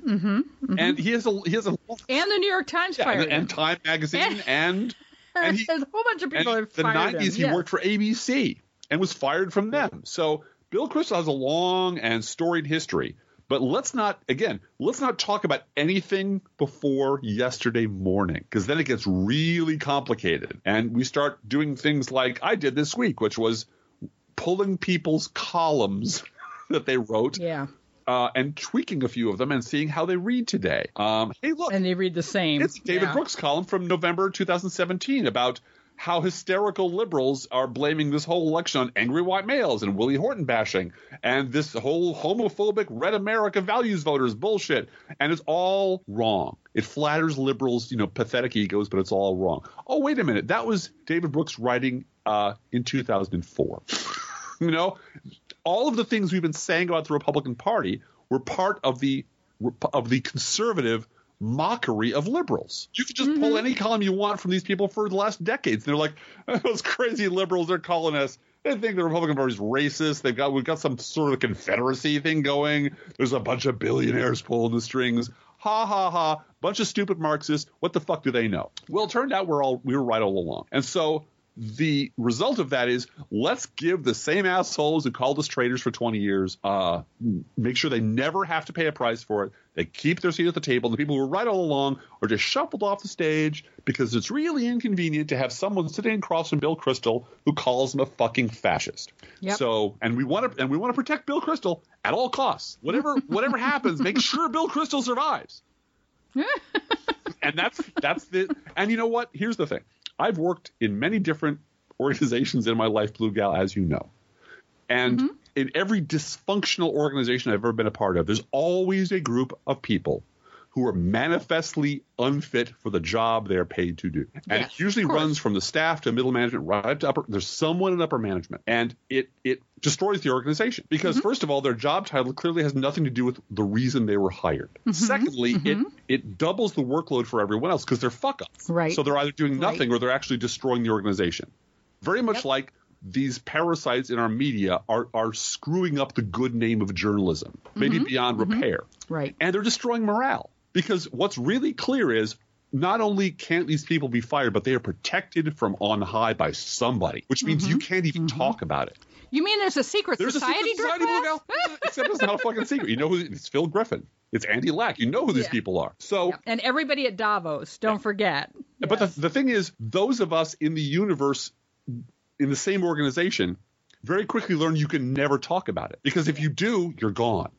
Mm-hmm, And he has a he has a and the New York Times yeah, fired and, and Time Magazine [LAUGHS] and and he There's [LAUGHS] a whole bunch of people and that the fired 90s him. he worked for ABC and was fired from them. So Bill Kristol has a long and storied history. But let's not again, let's not talk about anything before yesterday morning because then it gets really complicated and we start doing things like I did this week, which was pulling people's columns [LAUGHS] that they wrote Yeah. Uh, and tweaking a few of them and seeing how they read today. Um, hey, look, And they read the same. it's David yeah. Brooks' column from November 2017 about how hysterical liberals are blaming this whole election on angry white males and Willie Horton bashing and this whole homophobic red America values voters bullshit. And it's all wrong. It flatters liberals, you know, pathetic egos, but it's all wrong. Oh, wait a minute. That was David Brooks writing uh, in 2004. [LAUGHS] you know, all of the things we've been saying about the Republican Party were part of the of the conservative mockery of liberals. You could just pull mm-hmm. any column you want from these people for the last decades. They're like [LAUGHS] those crazy liberals. They're calling us. They think the Republican Party's racist. They've got we've got some sort of Confederacy thing going. There's a bunch of billionaires pulling the strings. Ha ha ha! Bunch of stupid Marxists. What the fuck do they know? Well, it turned out we're all we were right all along. And so the result of that is let's give the same assholes who called us traitors for 20 years, uh, make sure they never have to pay a price for it. They keep their seat at the table. And the people who were right all along are just shuffled off the stage because it's really inconvenient to have someone sitting across from Bill Kristol who calls him a fucking fascist. Yep. So, and we want to and we want to protect Bill Kristol at all costs. Whatever whatever [LAUGHS] happens, make sure Bill Kristol survives [LAUGHS] and that's that's the and you know what here's the thing i've worked in many different [LAUGHS] organizations in my life blue gal as you know. And mm-hmm. in every dysfunctional organization i've ever been a part of there's always a group of people who are manifestly unfit for the job they're paid to do and Yes, it usually runs from the staff to middle management right up to upper there's someone in upper management and it it destroys the organization because Mm-hmm. first of all their job title clearly has nothing to do with the reason they were hired Mm-hmm. secondly it it doubles the workload for everyone else because they're fuck ups Right. so they're either doing Right. nothing or they're actually destroying the organization very much Yep. like these parasites in our media are are screwing up the good name of journalism maybe Mm-hmm. beyond repair Right. and they're destroying morale because what's really clear is not only can't these people be fired, but they are protected from on high by somebody, which means Mm-hmm. you can't even talk about it. You mean there's a secret There's society? a secret society, Driftglass? Blue Gal, except it's not a fucking secret. You know who it's Phil Griffin. It's Andy Lack. You know who these Yeah. people are. So, And everybody at Davos, don't forget. but Yes. the, the thing is, those of us in the universe, in the same organization, very quickly learn you can never talk about it because if you do, you're gone.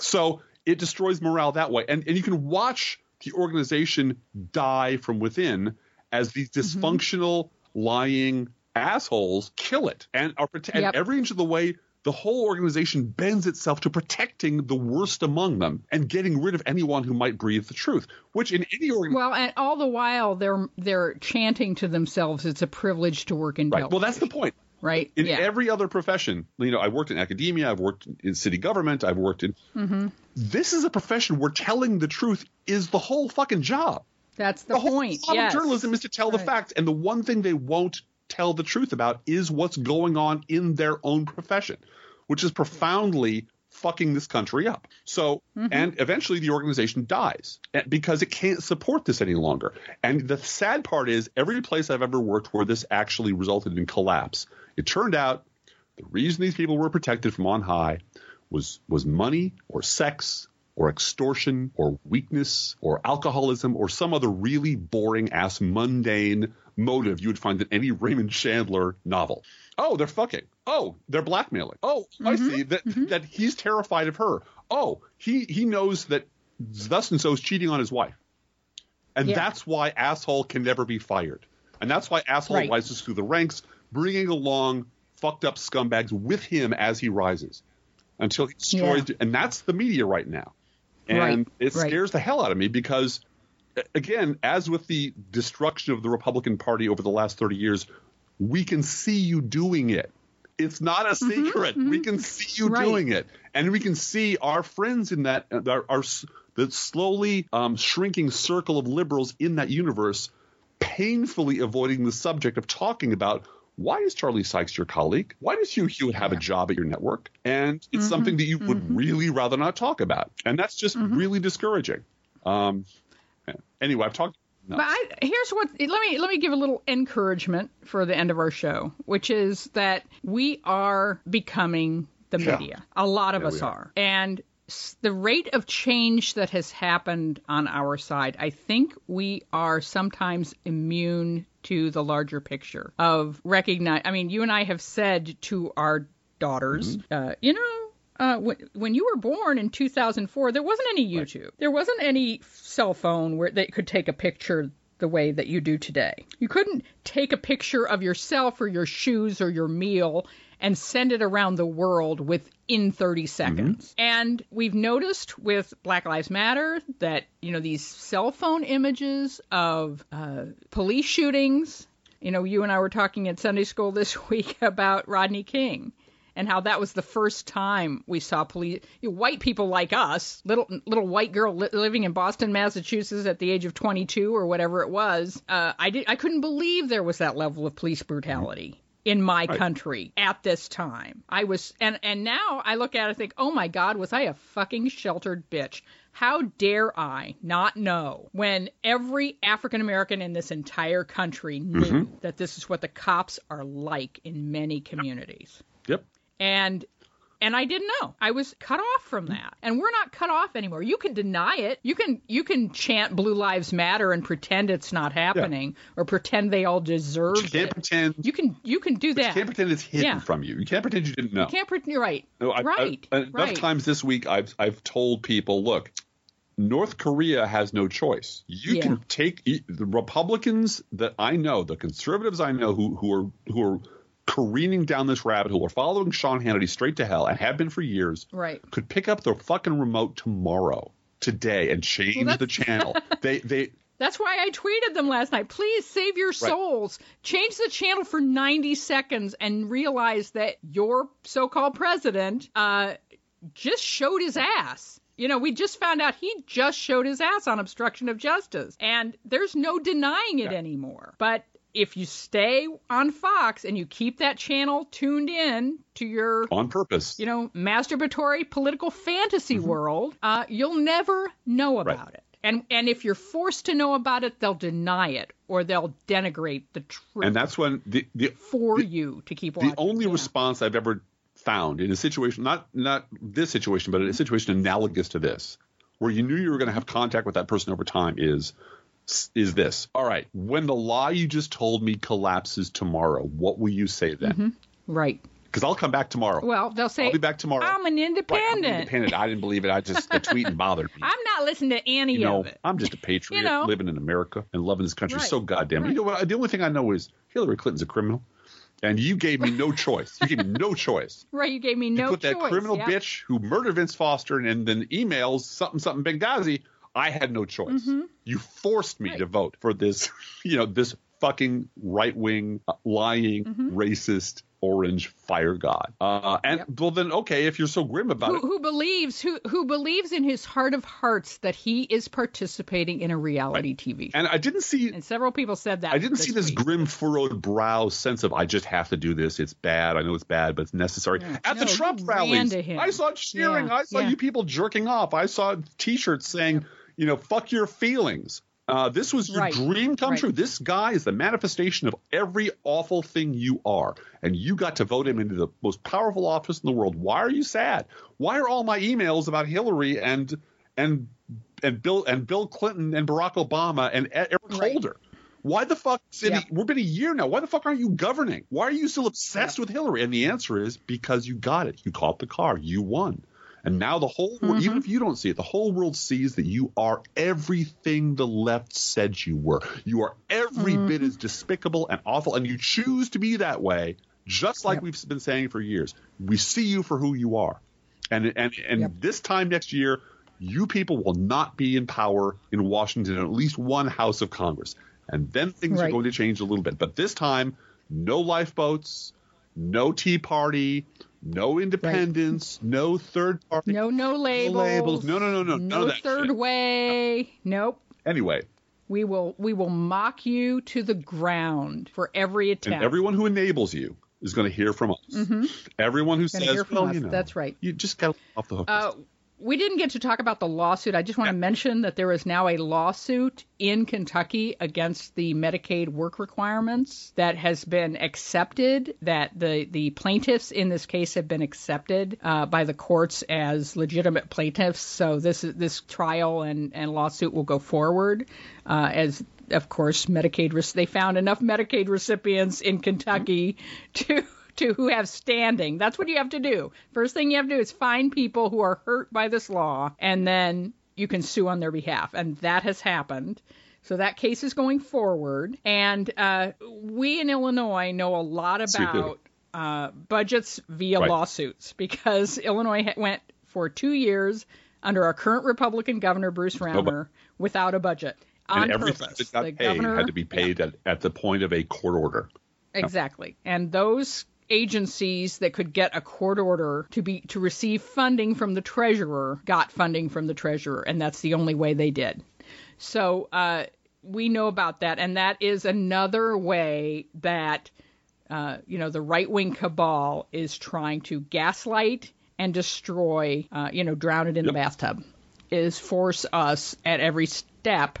so it destroys morale that way, and and you can watch the organization die from within as these Mm-hmm. dysfunctional, lying assholes kill it, and are prote- and Yep. every inch of the way. The whole organization bends itself to protecting the worst among them and getting rid of anyone who might breathe the truth. Which in any organization, well, and all the while they're they're chanting to themselves, "It's a privilege to work in right? television." Well, that's the point. Right. in yeah. every other profession you know i worked in academia i've worked in city government i've worked in Mm-hmm. this is a profession where telling the truth is the whole fucking job that's the, the whole point. job yes. of journalism is to tell the Right. facts and the one thing they won't tell the truth about is what's going on in their own profession which is profoundly fucking this country up so Mm-hmm. and eventually the organization dies because it can't support this any longer and the sad part is every place i've ever worked where this actually resulted in collapse it turned out the reason these people were protected from on high was was money or sex or extortion or weakness or alcoholism or some other really boring ass mundane motive you would find in any Raymond Chandler novel. Oh, they're fucking. Oh, they're blackmailing. Oh, I mm-hmm. see that mm-hmm. that he's terrified of her. Oh, he he knows that thus and so is cheating on his wife. And Yeah. that's why asshole can never be fired. And that's why asshole Right. rises through the ranks, bringing along fucked up scumbags with him as he rises until he destroys. And that's the media right now. And Right, it right. scares the hell out of me because, again, as with the destruction of the Republican Party over the last 30 years, we can see you doing it. It's not a secret. We can see you Mm-hmm, Right. doing it, and we can see our friends in that our, our the slowly um, shrinking circle of liberals in that universe, painfully avoiding the subject of talking about why is Charlie Sykes your colleague? Why does Hugh Hewitt have a job at your network? And Mm-hmm. it's something that you would really rather not talk about, and that's just Mm-hmm. really discouraging. Um, anyway, I've talked. No. But I, here's what let me let me give a little encouragement for the end of our show, which is that we are becoming the Yeah. media. A lot of Yeah, us are. are. and the rate of change that has happened on our side, I think we are sometimes immune to the larger picture of recognize. I mean, you and I have said to our daughters, uh, you know, uh, when, when you were born in 2004, there wasn't any YouTube. There wasn't any cell phone where they could take a picture the way that you do today. You couldn't take a picture of yourself or your shoes or your meal and send it around the world within 30 seconds. And we've noticed with Black Lives Matter that, you know, these cell phone images of uh, police shootings, you know, you and I were talking at Sunday school [LAUGHS] this week about Rodney King and how that was the first time we saw police you know, white people like us little little white girl li- living in Boston Massachusetts at the age of 22 or whatever it was uh, I did I couldn't believe there was that level of police brutality in my country at this time. I was and and now I look at it and think oh my god was I a fucking sheltered bitch? How dare I not know when every African American in this entire country knew mm-hmm. that this is what the cops are like in many communities? Yep. and and I didn't know. I was cut off from that. And we're not cut off anymore. You can deny it. You can you can chant Blue Lives Matter and pretend it's not happening or pretend they all deserve You can't it. pretend. You can you can do you that. can't pretend it's hidden Yeah. from you. You can't pretend you didn't know. You Can't pretend you're right. No, I- I- right. Uh, enough right. times this week, I've I've told people, look, North Korea has no choice. You Yeah. can take the Republicans that I know, the conservatives I know who who are who are careening down this rabbit hole, or following Sean Hannity straight to hell and have been for years. Right. Could pick up their fucking remote tomorrow, today, and change Well, the channel. [LAUGHS] they they That's why I tweeted them last night. Please save your souls. Change the channel for 90 seconds and realize that your so-called president uh, just showed his ass. You know, we just found out he just showed his ass on obstruction of justice, and there's no denying it anymore. But if you stay on Fox and you keep that channel tuned in to your on purpose. you know, masturbatory political fantasy Mm-hmm. world, uh, you'll never know about it. And and if you're forced to know about it, they'll deny it or they'll denigrate the truth and that's when the the for you to keep watching. The only Yeah. response I've ever found in a situation, not not this situation, but in a situation analogous to this, where you knew you were going to have contact with that person over time, is is this. All right, when the lie you just told me collapses tomorrow, what will you say then? Mm-hmm. right. Because I'll come back tomorrow. Well, they'll say I'll be back tomorrow. I'm an Right, I'm independent. independent. I didn't believe it. I just the tweeting bothered me. [LAUGHS] I'm not listening to any you know, of it. I'm just a [LAUGHS] patriot You know. living in America and loving this country Right. so goddamn. You know what? The only thing I know is Hillary Clinton's a criminal, and you gave me no choice. You gave me no choice. [LAUGHS] Right, you gave me no you put that choice. criminal bitch who murdered Vince Foster and, and then emails something something Benghazi. I had no choice. You forced me Mm-hmm. Right. to vote for this, [LAUGHS] you know, this fucking right wing, lying, Mm-hmm. racist, orange fire god. Uh, and Yep. well, then okay, if you're so grim about Who, it, who believes who who believes in his heart of hearts that he is participating in a reality TV show? and I didn't see And several people said that. I didn't see this week. grim furrowed brow sense of I just have to do this. It's bad. I know it's bad, but it's necessary. At the No, you Trump rallies. I saw cheering. Yeah, I saw yeah. you people jerking off. I saw T-shirts saying, you know, "Fuck your feelings." Uh, this was your Right, dream come right. true. This guy is the manifestation of every awful thing you are, and you got to vote him into the most powerful office in the world. Why are you sad? Why are all my emails about Hillary and and and Bill and Bill Clinton and Barack Obama and Eric Right. Holder. Why the fuck? Cindy, Yep. We've been a year now. Why the fuck aren't you governing? Why are you still obsessed with Hillary? And the answer is because you got it. You caught the car. You won. And now the whole world, Mm-hmm. even if you don't see it, the whole world sees that you are everything the left said you were. You are every Mm-hmm. bit as despicable and awful, and you choose to be that way, just like Yep. we've been saying for years. We see you for who you are. And and and Yep. this time next year, you people will not be in power in Washington in at least one House of Congress. And then things are going to change a little bit. But this time, no lifeboats, no Tea Party, no independence, no third party. No, no labels. labels. No, no, no, no, No third shit. way. Nope. Anyway, We will we will mock you to the ground for every and attempt. everyone who enables you is going to hear from us. Everyone who Mm-hmm. Gonna says, well, you know, That's right. You just got off the hook. Uh, we didn't get to talk about the lawsuit. I just want to mention that there is now a lawsuit in Kentucky against the Medicaid work requirements that has been accepted. That the the plaintiffs in this case have been accepted uh, by the courts as legitimate plaintiffs. So this this trial and and lawsuit will go forward uh, as. Of course, Medicaid. They found enough Medicaid recipients in Kentucky [LAUGHS] to [LAUGHS] to who have standing. That's what you have to do. First thing you have to do is find people who are hurt by this law, and then you can sue on their behalf. And that has happened. So that case is going forward. And uh, we in Illinois know a lot Yes, we do. about uh, budgets via Right. lawsuits because [LAUGHS] Illinois ha- went for two years under our current Republican governor, Bruce Rauner, without a budget. On and everything purpose. that got the paid governor had to be paid at, at the point of a court order. Exactly. And those agencies that could get a court order to be to receive funding from the treasurer got funding from the treasurer and that's the only way they did. So uh, we know about that and that is another way that uh, you know the right wing cabal is trying to gaslight and destroy uh, you know drown it in the bathtub is force us at every step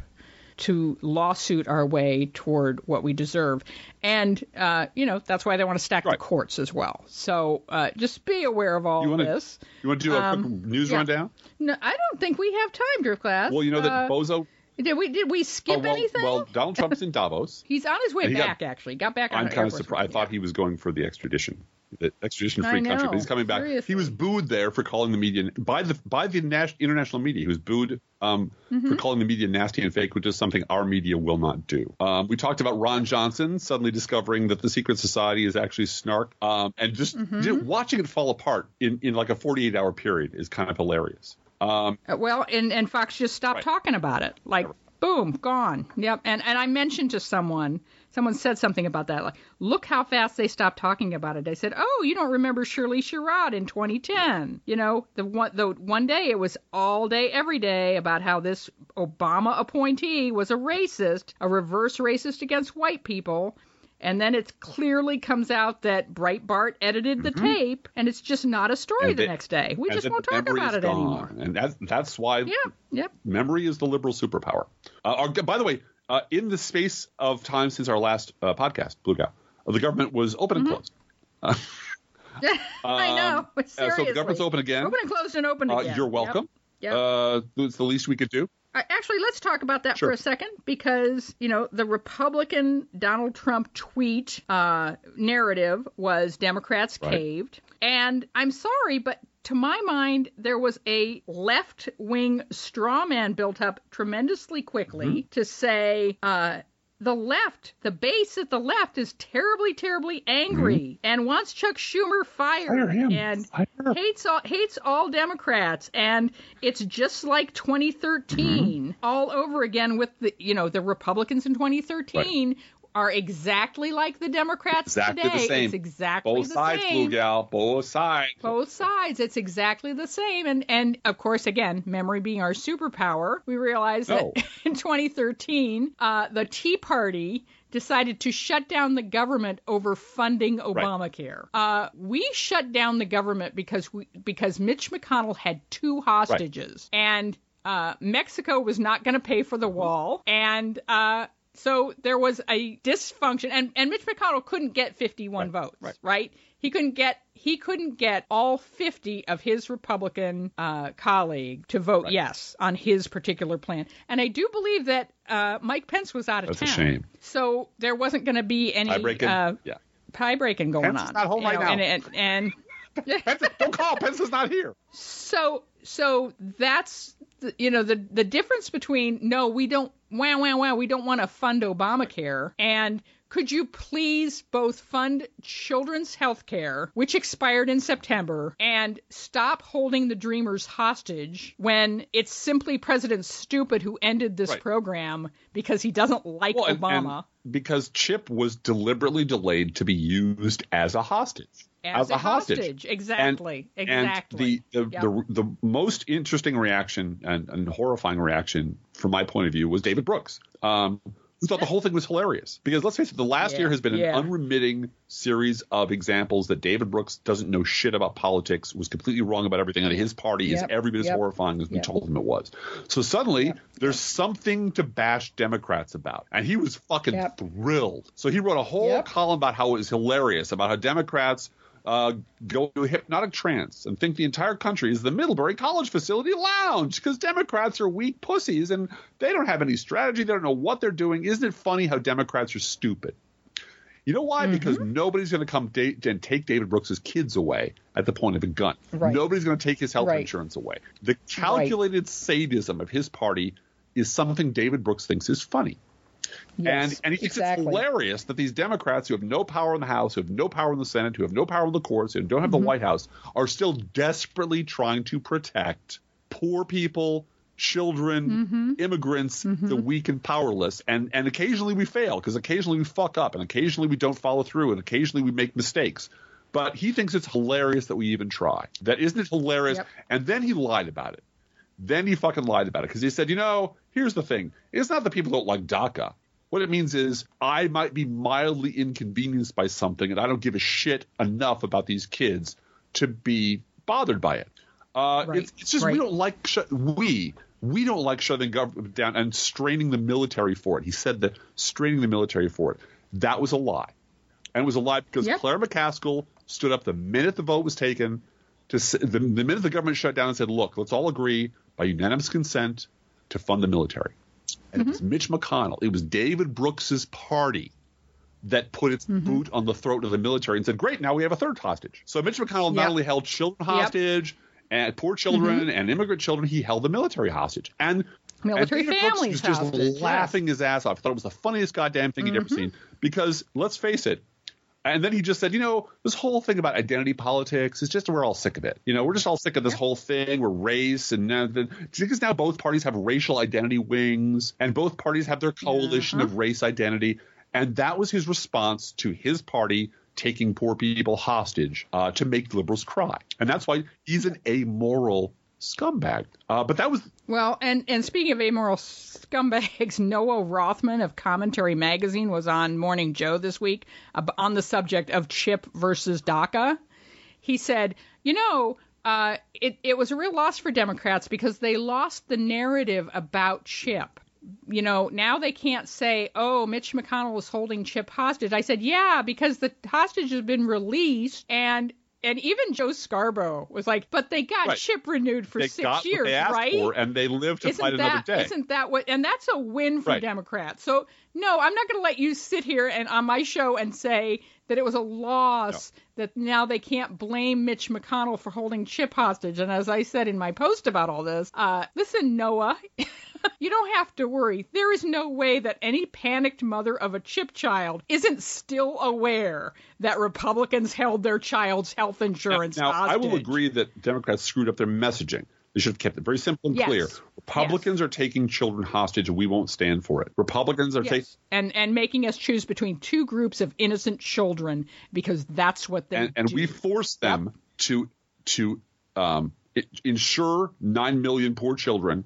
to lawsuit our way toward what we deserve. And, uh, you know, that's why they want to stack Right. the courts as well. So uh, just be aware of all You wanna- this. You want to do a Um, quick news yeah. rundown? No, I don't think we have time, Driftglass. Well, you know that Uh, Bozo. Did we did we skip oh, well, anything? well, Donald Trump's in Davos. [LAUGHS] He's on his way he got- back. actually, got back on. I'm kind of surprised. I thought he was going for the extradition, the extradition free country, but he's coming back. seriously. He was booed there for calling the media by the by the international media. He was booed um, Mm-hmm. for calling the media nasty and fake, which is something our media will not do. Um, we talked about Ron Johnson suddenly discovering that the secret society is actually snark, um, and just Mm-hmm. watching it fall apart in in like a 48 hour period is kind of hilarious. Um, Uh, Well, and and Fox just stopped Right. talking about it. Like, boom, gone. Yep. And and I mentioned to someone, someone said something about that. Like, look how fast they stopped talking about it. They said, oh, you don't remember Shirley Sherrod in 2010? You know, the one the one day it was all day, every day about how this Obama appointee was a racist, a reverse racist against white people. And then it clearly comes out that Breitbart edited the tape, and it's just not a story Mm-hmm. And the next day. We just won't talk about it gone. anymore. and that's that's why Yep, yep. memory is the liberal superpower. Uh, by the way, uh, in the space of time since our last uh, podcast, Blue Gal, uh, the government was open and closed. [LAUGHS] I know. Um, uh, so the government's open again. Open and closed and open Uh, again. you're Yep. welcome. Yep. Uh, it's the least we could do. Actually, let's talk about that Sure. for a second because, you know, the Republican Donald Trump tweet uh, narrative was Democrats Right. caved. And I'm sorry, but to my mind, there was a left wing straw man built up tremendously quickly Mm-hmm. to say, uh, the left, the base at the left is terribly, terribly angry and wants Chuck Schumer fired Mm-hmm. Fire him. and Fire. hates all hates all Democrats, and it's just like 2013 Mm-hmm. all over again with the you know the Republicans in 2013 are exactly like the Democrats Exactly today. the same. It's exactly Both the sides, same. Blue Gal. Both sides. Both sides. It's exactly the same. And and of course, again, memory being our superpower, we realize that Oh. [LAUGHS] in 2013, uh, the Tea Party decided to shut down the government over funding Obamacare. Uh, we shut down the government because we because Mitch McConnell had two hostages and. Uh, Mexico was not going to pay for the wall, and uh, so there was a dysfunction, and, and Mitch McConnell couldn't get 51 votes, right. right? he couldn't get he couldn't get all 50 of his Republican uh, colleague to vote Right. yes on his particular plan. And I do believe that uh, Mike Pence was out of That's a town. shame. So there wasn't going to be any I break in. uh, yeah. pie breaking going Pence is on. not home right know, now. And, and, and [LAUGHS] Pence, don't call. Pence is not here. so so that's the, you know the the difference between no we don't wow wow wow we don't want to fund Obamacare. And could you please both fund children's health care, which expired in September, and stop holding the Dreamers hostage when it's simply President Stupid who ended this Right. program because he doesn't like Well, Obama? and because Chip was deliberately delayed to be used as a hostage. as, a hostage. Exactly. exactly. And the the, Yep. the the most interesting reaction and, and horrifying reaction from my point of view was David Brooks. Um, who thought the whole thing was hilarious. Because let's face it, the last Yeah, year has been yeah. an unremitting series of examples that David Brooks doesn't know shit about politics, was completely wrong about everything, and his party is every bit as yep, horrifying as we yep. told him it was. So suddenly, there's something to bash Democrats about. And he was fucking Yep. thrilled. So he wrote a whole Yep. column about how it was hilarious, about how Democrats uh, go to a hypnotic trance and think the entire country is the Middlebury College Facility Lounge because Democrats are weak pussies and they don't have any strategy. They don't know what they're doing. Isn't it funny how Democrats are stupid? You know why? Because Mm-hmm. nobody's going to come da- and take David Brooks's kids away at the point of a gun. Right. Nobody's going to take his health Right. insurance away. The calculated sadism of his party is something David Brooks thinks is funny. Yes, and and exactly. it's hilarious that these Democrats who have no power in the House, who have no power in the Senate, who have no power in the courts, who don't have Mm-hmm. the White House, are still desperately trying to protect poor people, children, Mm-hmm. immigrants, the weak and powerless. And and occasionally we fail because occasionally we fuck up, and occasionally we don't follow through, and occasionally we make mistakes. But he thinks it's hilarious that we even try. That isn't it hilarious? Yep. And then he lied about it. Then he fucking lied about it because he said, you know, here's the thing. It's not that people don't like DACA. What it means is I might be mildly inconvenienced by something and I don't give a shit enough about these kids to be bothered by it. Uh, Right, it's, it's just right. we don't like sh- we we don't like shutting government down and straining the military for it. He said that straining the military for it. That was a lie, and it was a lie because Yep. Claire McCaskill stood up the minute the vote was taken to the, the minute the government shut down and said, "Look, let's all agree by unanimous consent to fund the military." And Mm-hmm. it was Mitch McConnell. It was David Brooks's party that put its Mm-hmm. boot on the throat of the military and said, "Great, now we have a third hostage." So Mitch McConnell not Yep. only held children hostage and poor children Mm-hmm. and immigrant children, he held the military hostage. And Military and David Brooks was just hostage. Mm-hmm. laughing his ass off. I Thought it was the funniest goddamn thing he'd ever seen. Because let's face it. And then he just said, you know, this whole thing about identity politics is just we're all sick of it. You know, we're just all sick of this whole thing. We're race and now because now both parties have racial identity wings and both parties have their coalition Uh-huh. of race identity. And that was his response to his party taking poor people hostage uh, to make liberals cry. And that's why he's an amoral scumbag. Uh, but that was Well, and and speaking of amoral scumbags, [LAUGHS] Noah Rothman of Commentary Magazine was on Morning Joe this week ab- on the subject of Chip versus DACA. He said, you know, uh, it it was a real loss for Democrats because they lost the narrative about Chip. You know, now they can't say, "Oh, Mitch McConnell was holding Chip hostage." I said, "Yeah, because the hostage has been released and." And even Joe Scarborough was like, "But they got Right. Chip renewed for they six years, what they asked right?" for, and they live to isn't fight that, another day. Isn't that what? And that's a win for Right. Democrats. So no, I'm not going to let you sit here and on my show and say that it was a loss that now they can't blame Mitch McConnell for holding Chip hostage. And as I said in my post about all this, uh, listen, Noah. [LAUGHS] You don't have to worry. There is no way that any panicked mother of a chip child isn't still aware that Republicans held their child's health insurance now, I will agree that Democrats screwed up their messaging. They should have kept it very simple and Yes. clear. Republicans are taking children hostage, and we won't stand for it. Republicans are Yes. taking. and and making us choose between two groups of innocent children because that's what they and, and we force them to to um, insure nine million poor children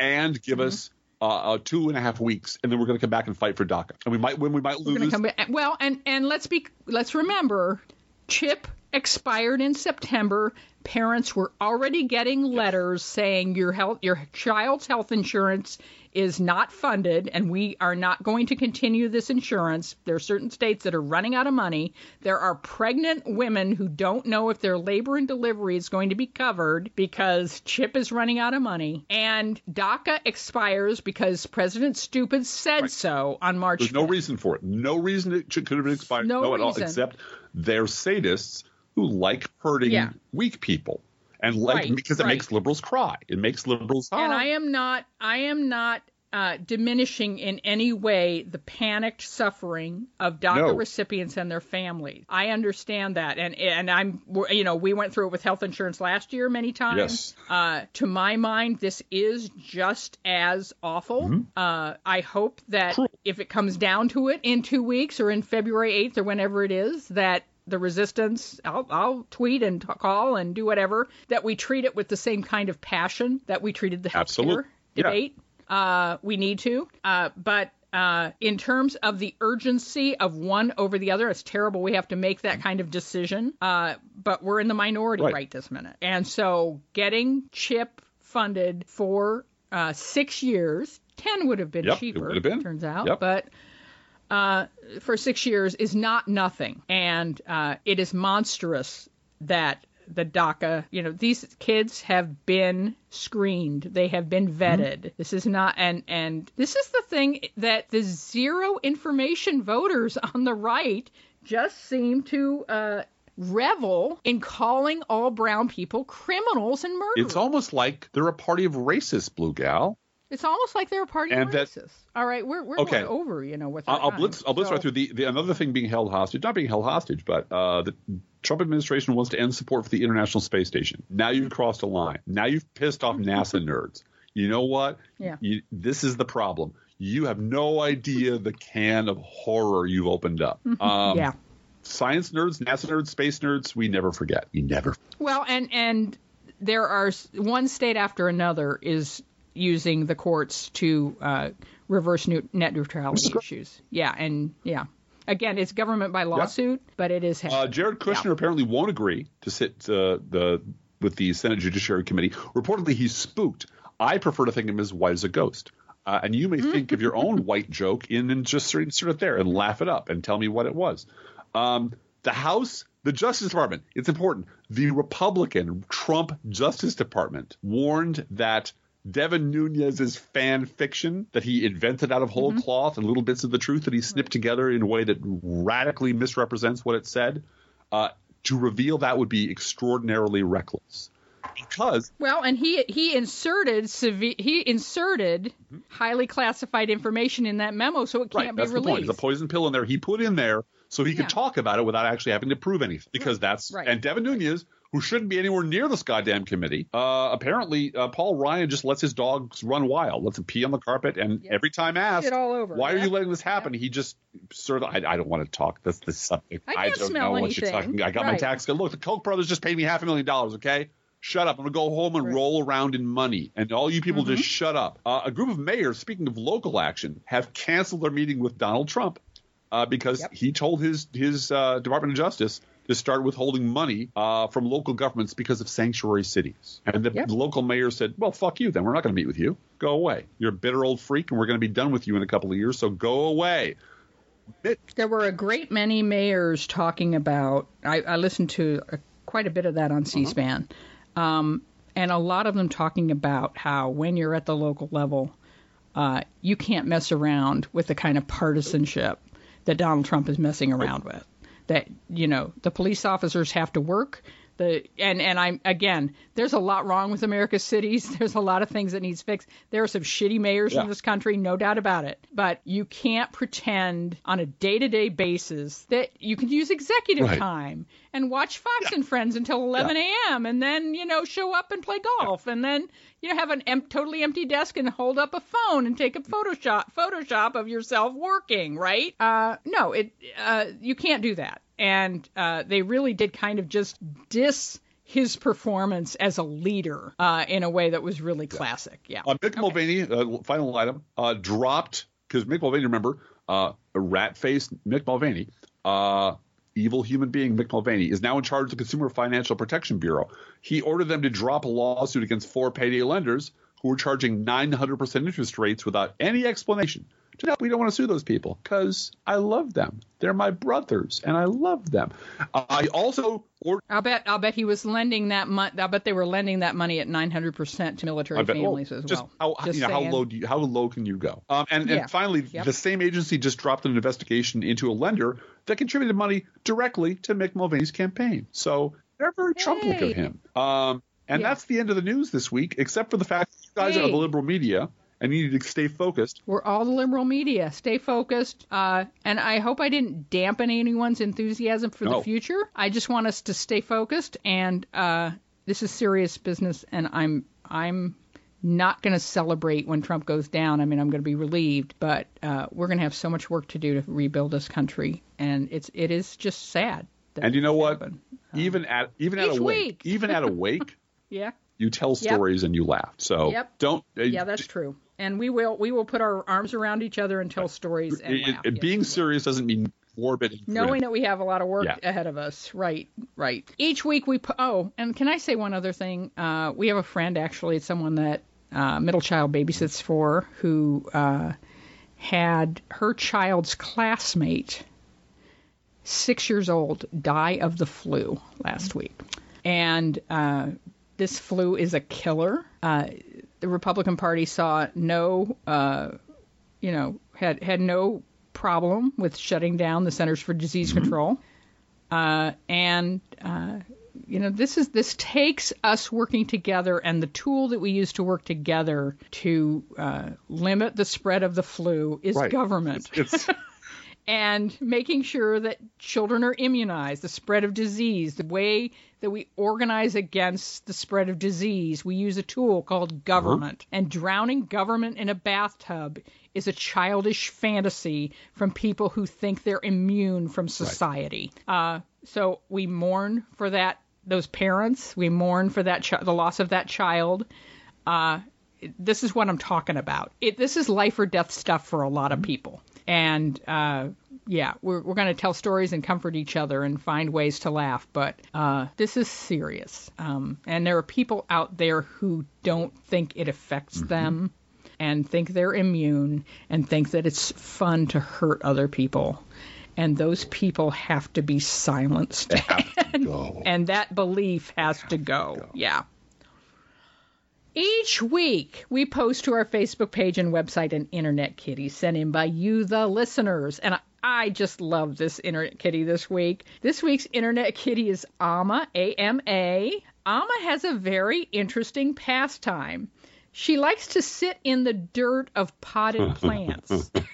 and give Mm-hmm. us uh, uh, two and a half weeks, and then we're going to come back and fight for DACA. And we might win, we might lose. come back. Well, and and let's be let's remember, Chip expired in September. Parents were already getting letters saying your health, your child's health insurance is not funded and we are not going to continue this insurance. There are certain states that are running out of money. There are pregnant women who don't know if their labor and delivery is going to be covered because CHIP is running out of money. And DACA expires because President Stupid said right. so on March. There's 5th. no reason for it. No reason it should, could have been expired. No, no at all, except they're sadists who like hurting yeah. weak people and like right, because it right. makes liberals cry. It makes liberals. Ah. And I am not. I am not uh, diminishing in any way the panicked suffering of DACA No. recipients and their families. I understand that, and and I'm you know we went through it with health insurance last year many times. Yes. Uh, to my mind, this is just as awful. Uh, I hope that if it comes down to it in two weeks or in February 8th or whenever it is, that the resistance, I'll, I'll tweet and call and do whatever, that we treat it with the same kind of passion that we treated the healthcare yeah. debate. Uh, we need to. Uh, but uh, in terms of the urgency of one over the other, it's terrible we have to make that kind of decision. Uh, but we're in the minority Right. right. this minute. And so getting CHIP funded for uh, six years, 10 would have been Yep, it would have been. turns out. Yep. But uh, for six years is not nothing. And uh, it is monstrous that the DACA, you know, these kids have been screened. They have been vetted. This is not, and, and this is the thing that the zero information voters on the right just seem to, uh, revel in calling all brown people criminals and murderers. It's almost like they're a party of racists, Blue Gal. It's almost like they're a party And of that- racists. All right, we're we're Okay. going over, you know, with I'll, our I'll time. blitz. I'll blitz So- right through the, the another thing being held hostage. Not being held hostage, but uh, the Trump administration wants to end support for the International Space Station. Now you've crossed a line. Now you've pissed off NASA [LAUGHS] nerds. You know what? Yeah. You, this is the problem. You have no idea the can of horror you've opened up. [LAUGHS] Um, yeah. Science nerds, NASA nerds, space nerds, we never forget. We never. Well, and and there are one state after another is using the courts to uh, reverse nu- net neutrality issues. Yeah, and yeah, again, it's government by lawsuit, but it is. Uh, Jared Kushner Yeah. apparently won't agree to sit uh, the with the Senate Judiciary Committee. Reportedly, he's spooked. I prefer to think of him as white as a ghost. Uh, and you may think of your own white joke in and just sort of insert it there and laugh it up and tell me what it was. Um, the House, the Justice Department, it's important. The Republican Trump Justice Department warned that Devin Nunes's fan fiction that he invented out of whole cloth and little bits of the truth that he snipped together in a way that radically misrepresents what it said, uh, to reveal that would be extraordinarily reckless. Because Well, and he he inserted seve- he inserted highly classified information in that memo, so it can't Mm-hmm. right, be that's the point. The poison pill in there he put in there so he could talk about it without actually having to prove anything. Because that's Right. and Devin Nunes, who shouldn't be anywhere near this goddamn committee, uh, apparently uh, Paul Ryan just lets his dogs run wild, lets them pee on the carpet, and every time asked, Shit all over. why are you letting this happen? He just sort of, I, I don't want to talk. That's the subject. I can't don't smell know what you're anything. talking. I got my Right. tax. Look, the Koch brothers just paid me half a million dollars. Okay. Shut up. I'm going to go home and Right. roll around in money. And all you people Mm-hmm. just shut up. Uh, a group of mayors, speaking of local action, have canceled their meeting with Donald Trump uh, because Yep. he told his, his uh, Department of Justice to start withholding money uh, from local governments because of sanctuary cities. And the, Yep. local mayor said, well, fuck you then. We're not going to meet with you. Go away. You're a bitter old freak, and we're going to be done with you in a couple of years, so go away. It- There were a great many mayors talking about. I, I listened to a, quite a bit of that on C-SPAN, um, and a lot of them talking about how when you're at the local level, uh, you can't mess around with the kind of partisanship that Donald Trump is messing around with. That you know the police officers have to work. The and and I'm again. There's a lot wrong with America's cities. [LAUGHS] There's a lot of things that needs fixed. There are some shitty mayors Yeah. in this country, no doubt about it. But you can't pretend on a day-to-day basis that you can use executive Right. time and watch Fox and Friends until 11 a.m. and then you know show up and play golf and then you know have an em- totally empty desk and hold up a phone and take a Photoshop Photoshop of yourself working. Right? Uh, no, it uh, you can't do that. And uh, they really did kind of just diss his performance as a leader uh, in a way that was really classic. Yeah. Uh, Mick Mulvaney, uh, final item, uh, dropped because Mick Mulvaney, remember, uh, rat faced Mick Mulvaney, uh, evil human being Mick Mulvaney is now in charge of the Consumer Financial Protection Bureau. He ordered them to drop a lawsuit against four payday lenders who were charging 900% interest rates without any explanation. No, we don't want to sue those people because I love them. They're my brothers, and I love them. I also or I'll bet I'll bet he was lending that money. I'll bet they were lending that money at 900 percent to military bet, families well, as just well. How, just you know, how low do you, how low can you go? Um, and, Yeah. and finally, Yep. the same agency just dropped an investigation into a lender that contributed money directly to Mick Mulvaney's campaign. So they're very Trump-like Hey. of him. Um, and Yeah. that's the end of the news this week, except for the fact that you guys are the liberal media and you need to stay focused. We're all the liberal media. Stay focused. Uh, and I hope I didn't dampen anyone's enthusiasm for No. the future. I just want us to stay focused. And uh, this is serious business. And I'm I'm not going to celebrate when Trump goes down. I mean, I'm going to be relieved, but uh, we're going to have so much work to do to rebuild this country. And it's it is just sad. And you know what? happened. even at even at a wake, even at a wake, Yeah. you tell stories and you laugh. So Yep. don't. uh, Yeah, that's true. And we will we will put our arms around each other and tell stories and it- it- being serious doesn't mean morbid. knowing that we have a lot of work Yeah. ahead of us. Right, right. Each week we pu- oh, and can I say one other thing? Uh, we have a friend actually, it's someone that uh, middle child babysits for, who uh, had her child's classmate, six years old, die of the flu last week, and uh, this flu is a killer. The Republican Party saw no uh, you know, had had no problem with shutting down the Centers for Disease Control. Uh, and uh, you know, this is this takes us working together, and the tool that we use to work together to uh, limit the spread of the flu is Right. government It's and making sure that children are immunized, the spread of disease, the way that we organize against the spread of disease. We use a tool called government. And drowning government in a bathtub is a childish fantasy from people who think they're immune from society. Uh, so we mourn for that those parents. We mourn for that chi- the loss of that child. Uh, this is what I'm talking about. It, this is life or death stuff for a lot of people. And uh, yeah, we're, we're going to tell stories and comfort each other and find ways to laugh. But uh, this is serious. Um, and there are people out there who don't think it affects them and think they're immune and think that it's fun to hurt other people. And those people have to be silenced. [LAUGHS] go. and that belief has to go. Yeah. Each week, we post to our Facebook page and website an Internet Kitty sent in by you, the listeners. And I, I just love this Internet Kitty this week. This week's Internet [LAUGHS] Kitty is Ama, A M A. Ama has a very interesting pastime. She likes to sit in the dirt of potted [LAUGHS] plants [LAUGHS] because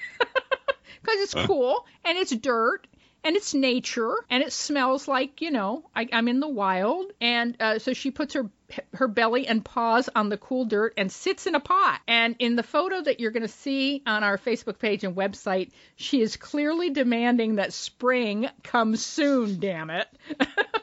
it's cool and it's dirt and it's nature and it smells like you know I, I'm in the wild. And uh, so she puts her her belly and paws on the cool dirt and sits in a pot. And in the photo that you're going to see on our Facebook page and website she is clearly demanding that spring come soon damn it [LAUGHS]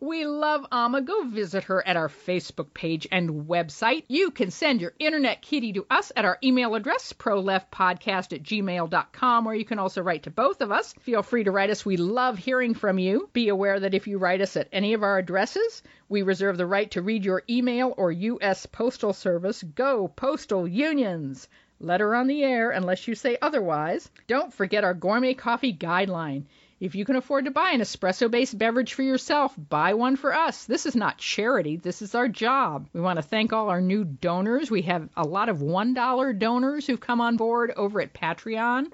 we love Ama. Go visit her at our Facebook page and website. You can send your internet kitty to us at our email address, proleftpodcast at gmail.com, or you can also write to both of us. Feel free to write us. We love hearing from you. Be aware that if you write us at any of our addresses, we reserve the right to read your email or U.S. Postal Service. Go, Postal Unions! Letter on the air unless you say otherwise. Don't forget our gourmet coffee guideline. If you can afford to buy an espresso based beverage for yourself, buy one for us. This is not charity, this is our job. We want to thank all our new donors. We have a lot of $1 donors who've come on board over at Patreon.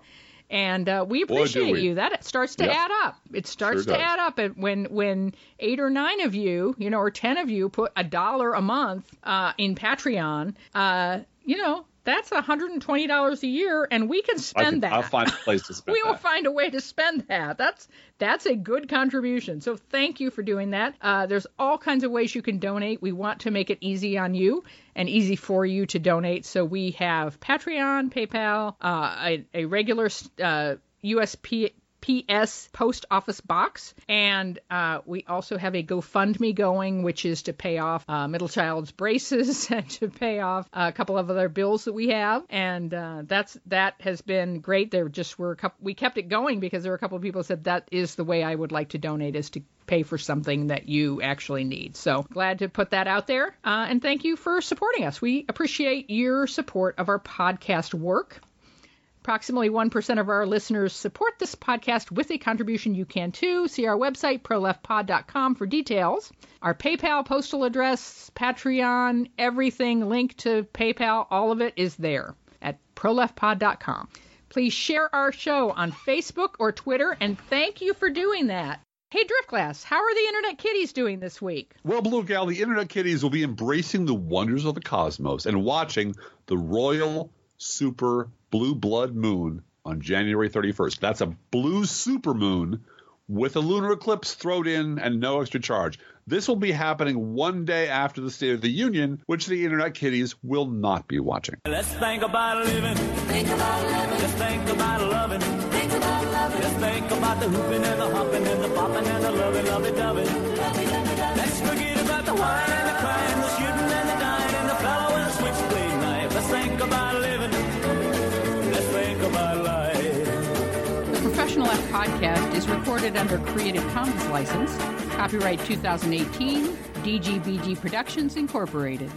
And uh, we appreciate we. you. That starts to Yep. add up. It starts Sure to add up. And when when eight or nine of you, you know, or ten of you put a dollar a month uh, in Patreon, uh, you know, that's $120 a year, and we can spend can, that I'll find a place to [LAUGHS] spend we will find a way to spend that. That's that's a good contribution. So thank you for doing that. Uh, there's all kinds of ways you can donate. We want to make it easy on you and easy for you to donate. So we have Patreon, PayPal, uh, a, a regular uh, USP PS Post Office Box. And uh, we also have a GoFundMe going, which is to pay off uh, middle child's [LAUGHS] braces [LAUGHS] and to pay off a couple of other bills that we have. And uh, that's that has been great. There just were a couple, we kept it going because there were a couple of people said that is the way I would like to donate is to pay for something that you actually need. So glad to put that out there. Uh, and thank you for supporting us. We appreciate your support of our podcast work. Approximately 1% of our listeners support this podcast with a contribution. You can too. See our website, proleftpod.com, for details. Our PayPal, postal address, Patreon, everything linked to PayPal, all of it is there at proleftpod.com. Please share our show on Facebook or Twitter, and thank you for doing that. Hey, Driftglass, how are the Internet Kitties doing this week? Well, Blue Gal, the Internet Kitties will be embracing the wonders of the cosmos and watching the royal super blue blood moon on January 31st. That's a blue super moon with a lunar eclipse thrown in and no extra charge. This will be happening one day after the State of the Union, which the Internet Kitties will not be watching. Let's think about living. Think about living. Let's think about loving. Think about loving. Let's think about the hooping and the hopping and the popping and the loving, loving, loving. Let's forget about the wine and the crying, Professional podcast is recorded under Creative Commons license. Copyright 2018, DGBG Productions Incorporated.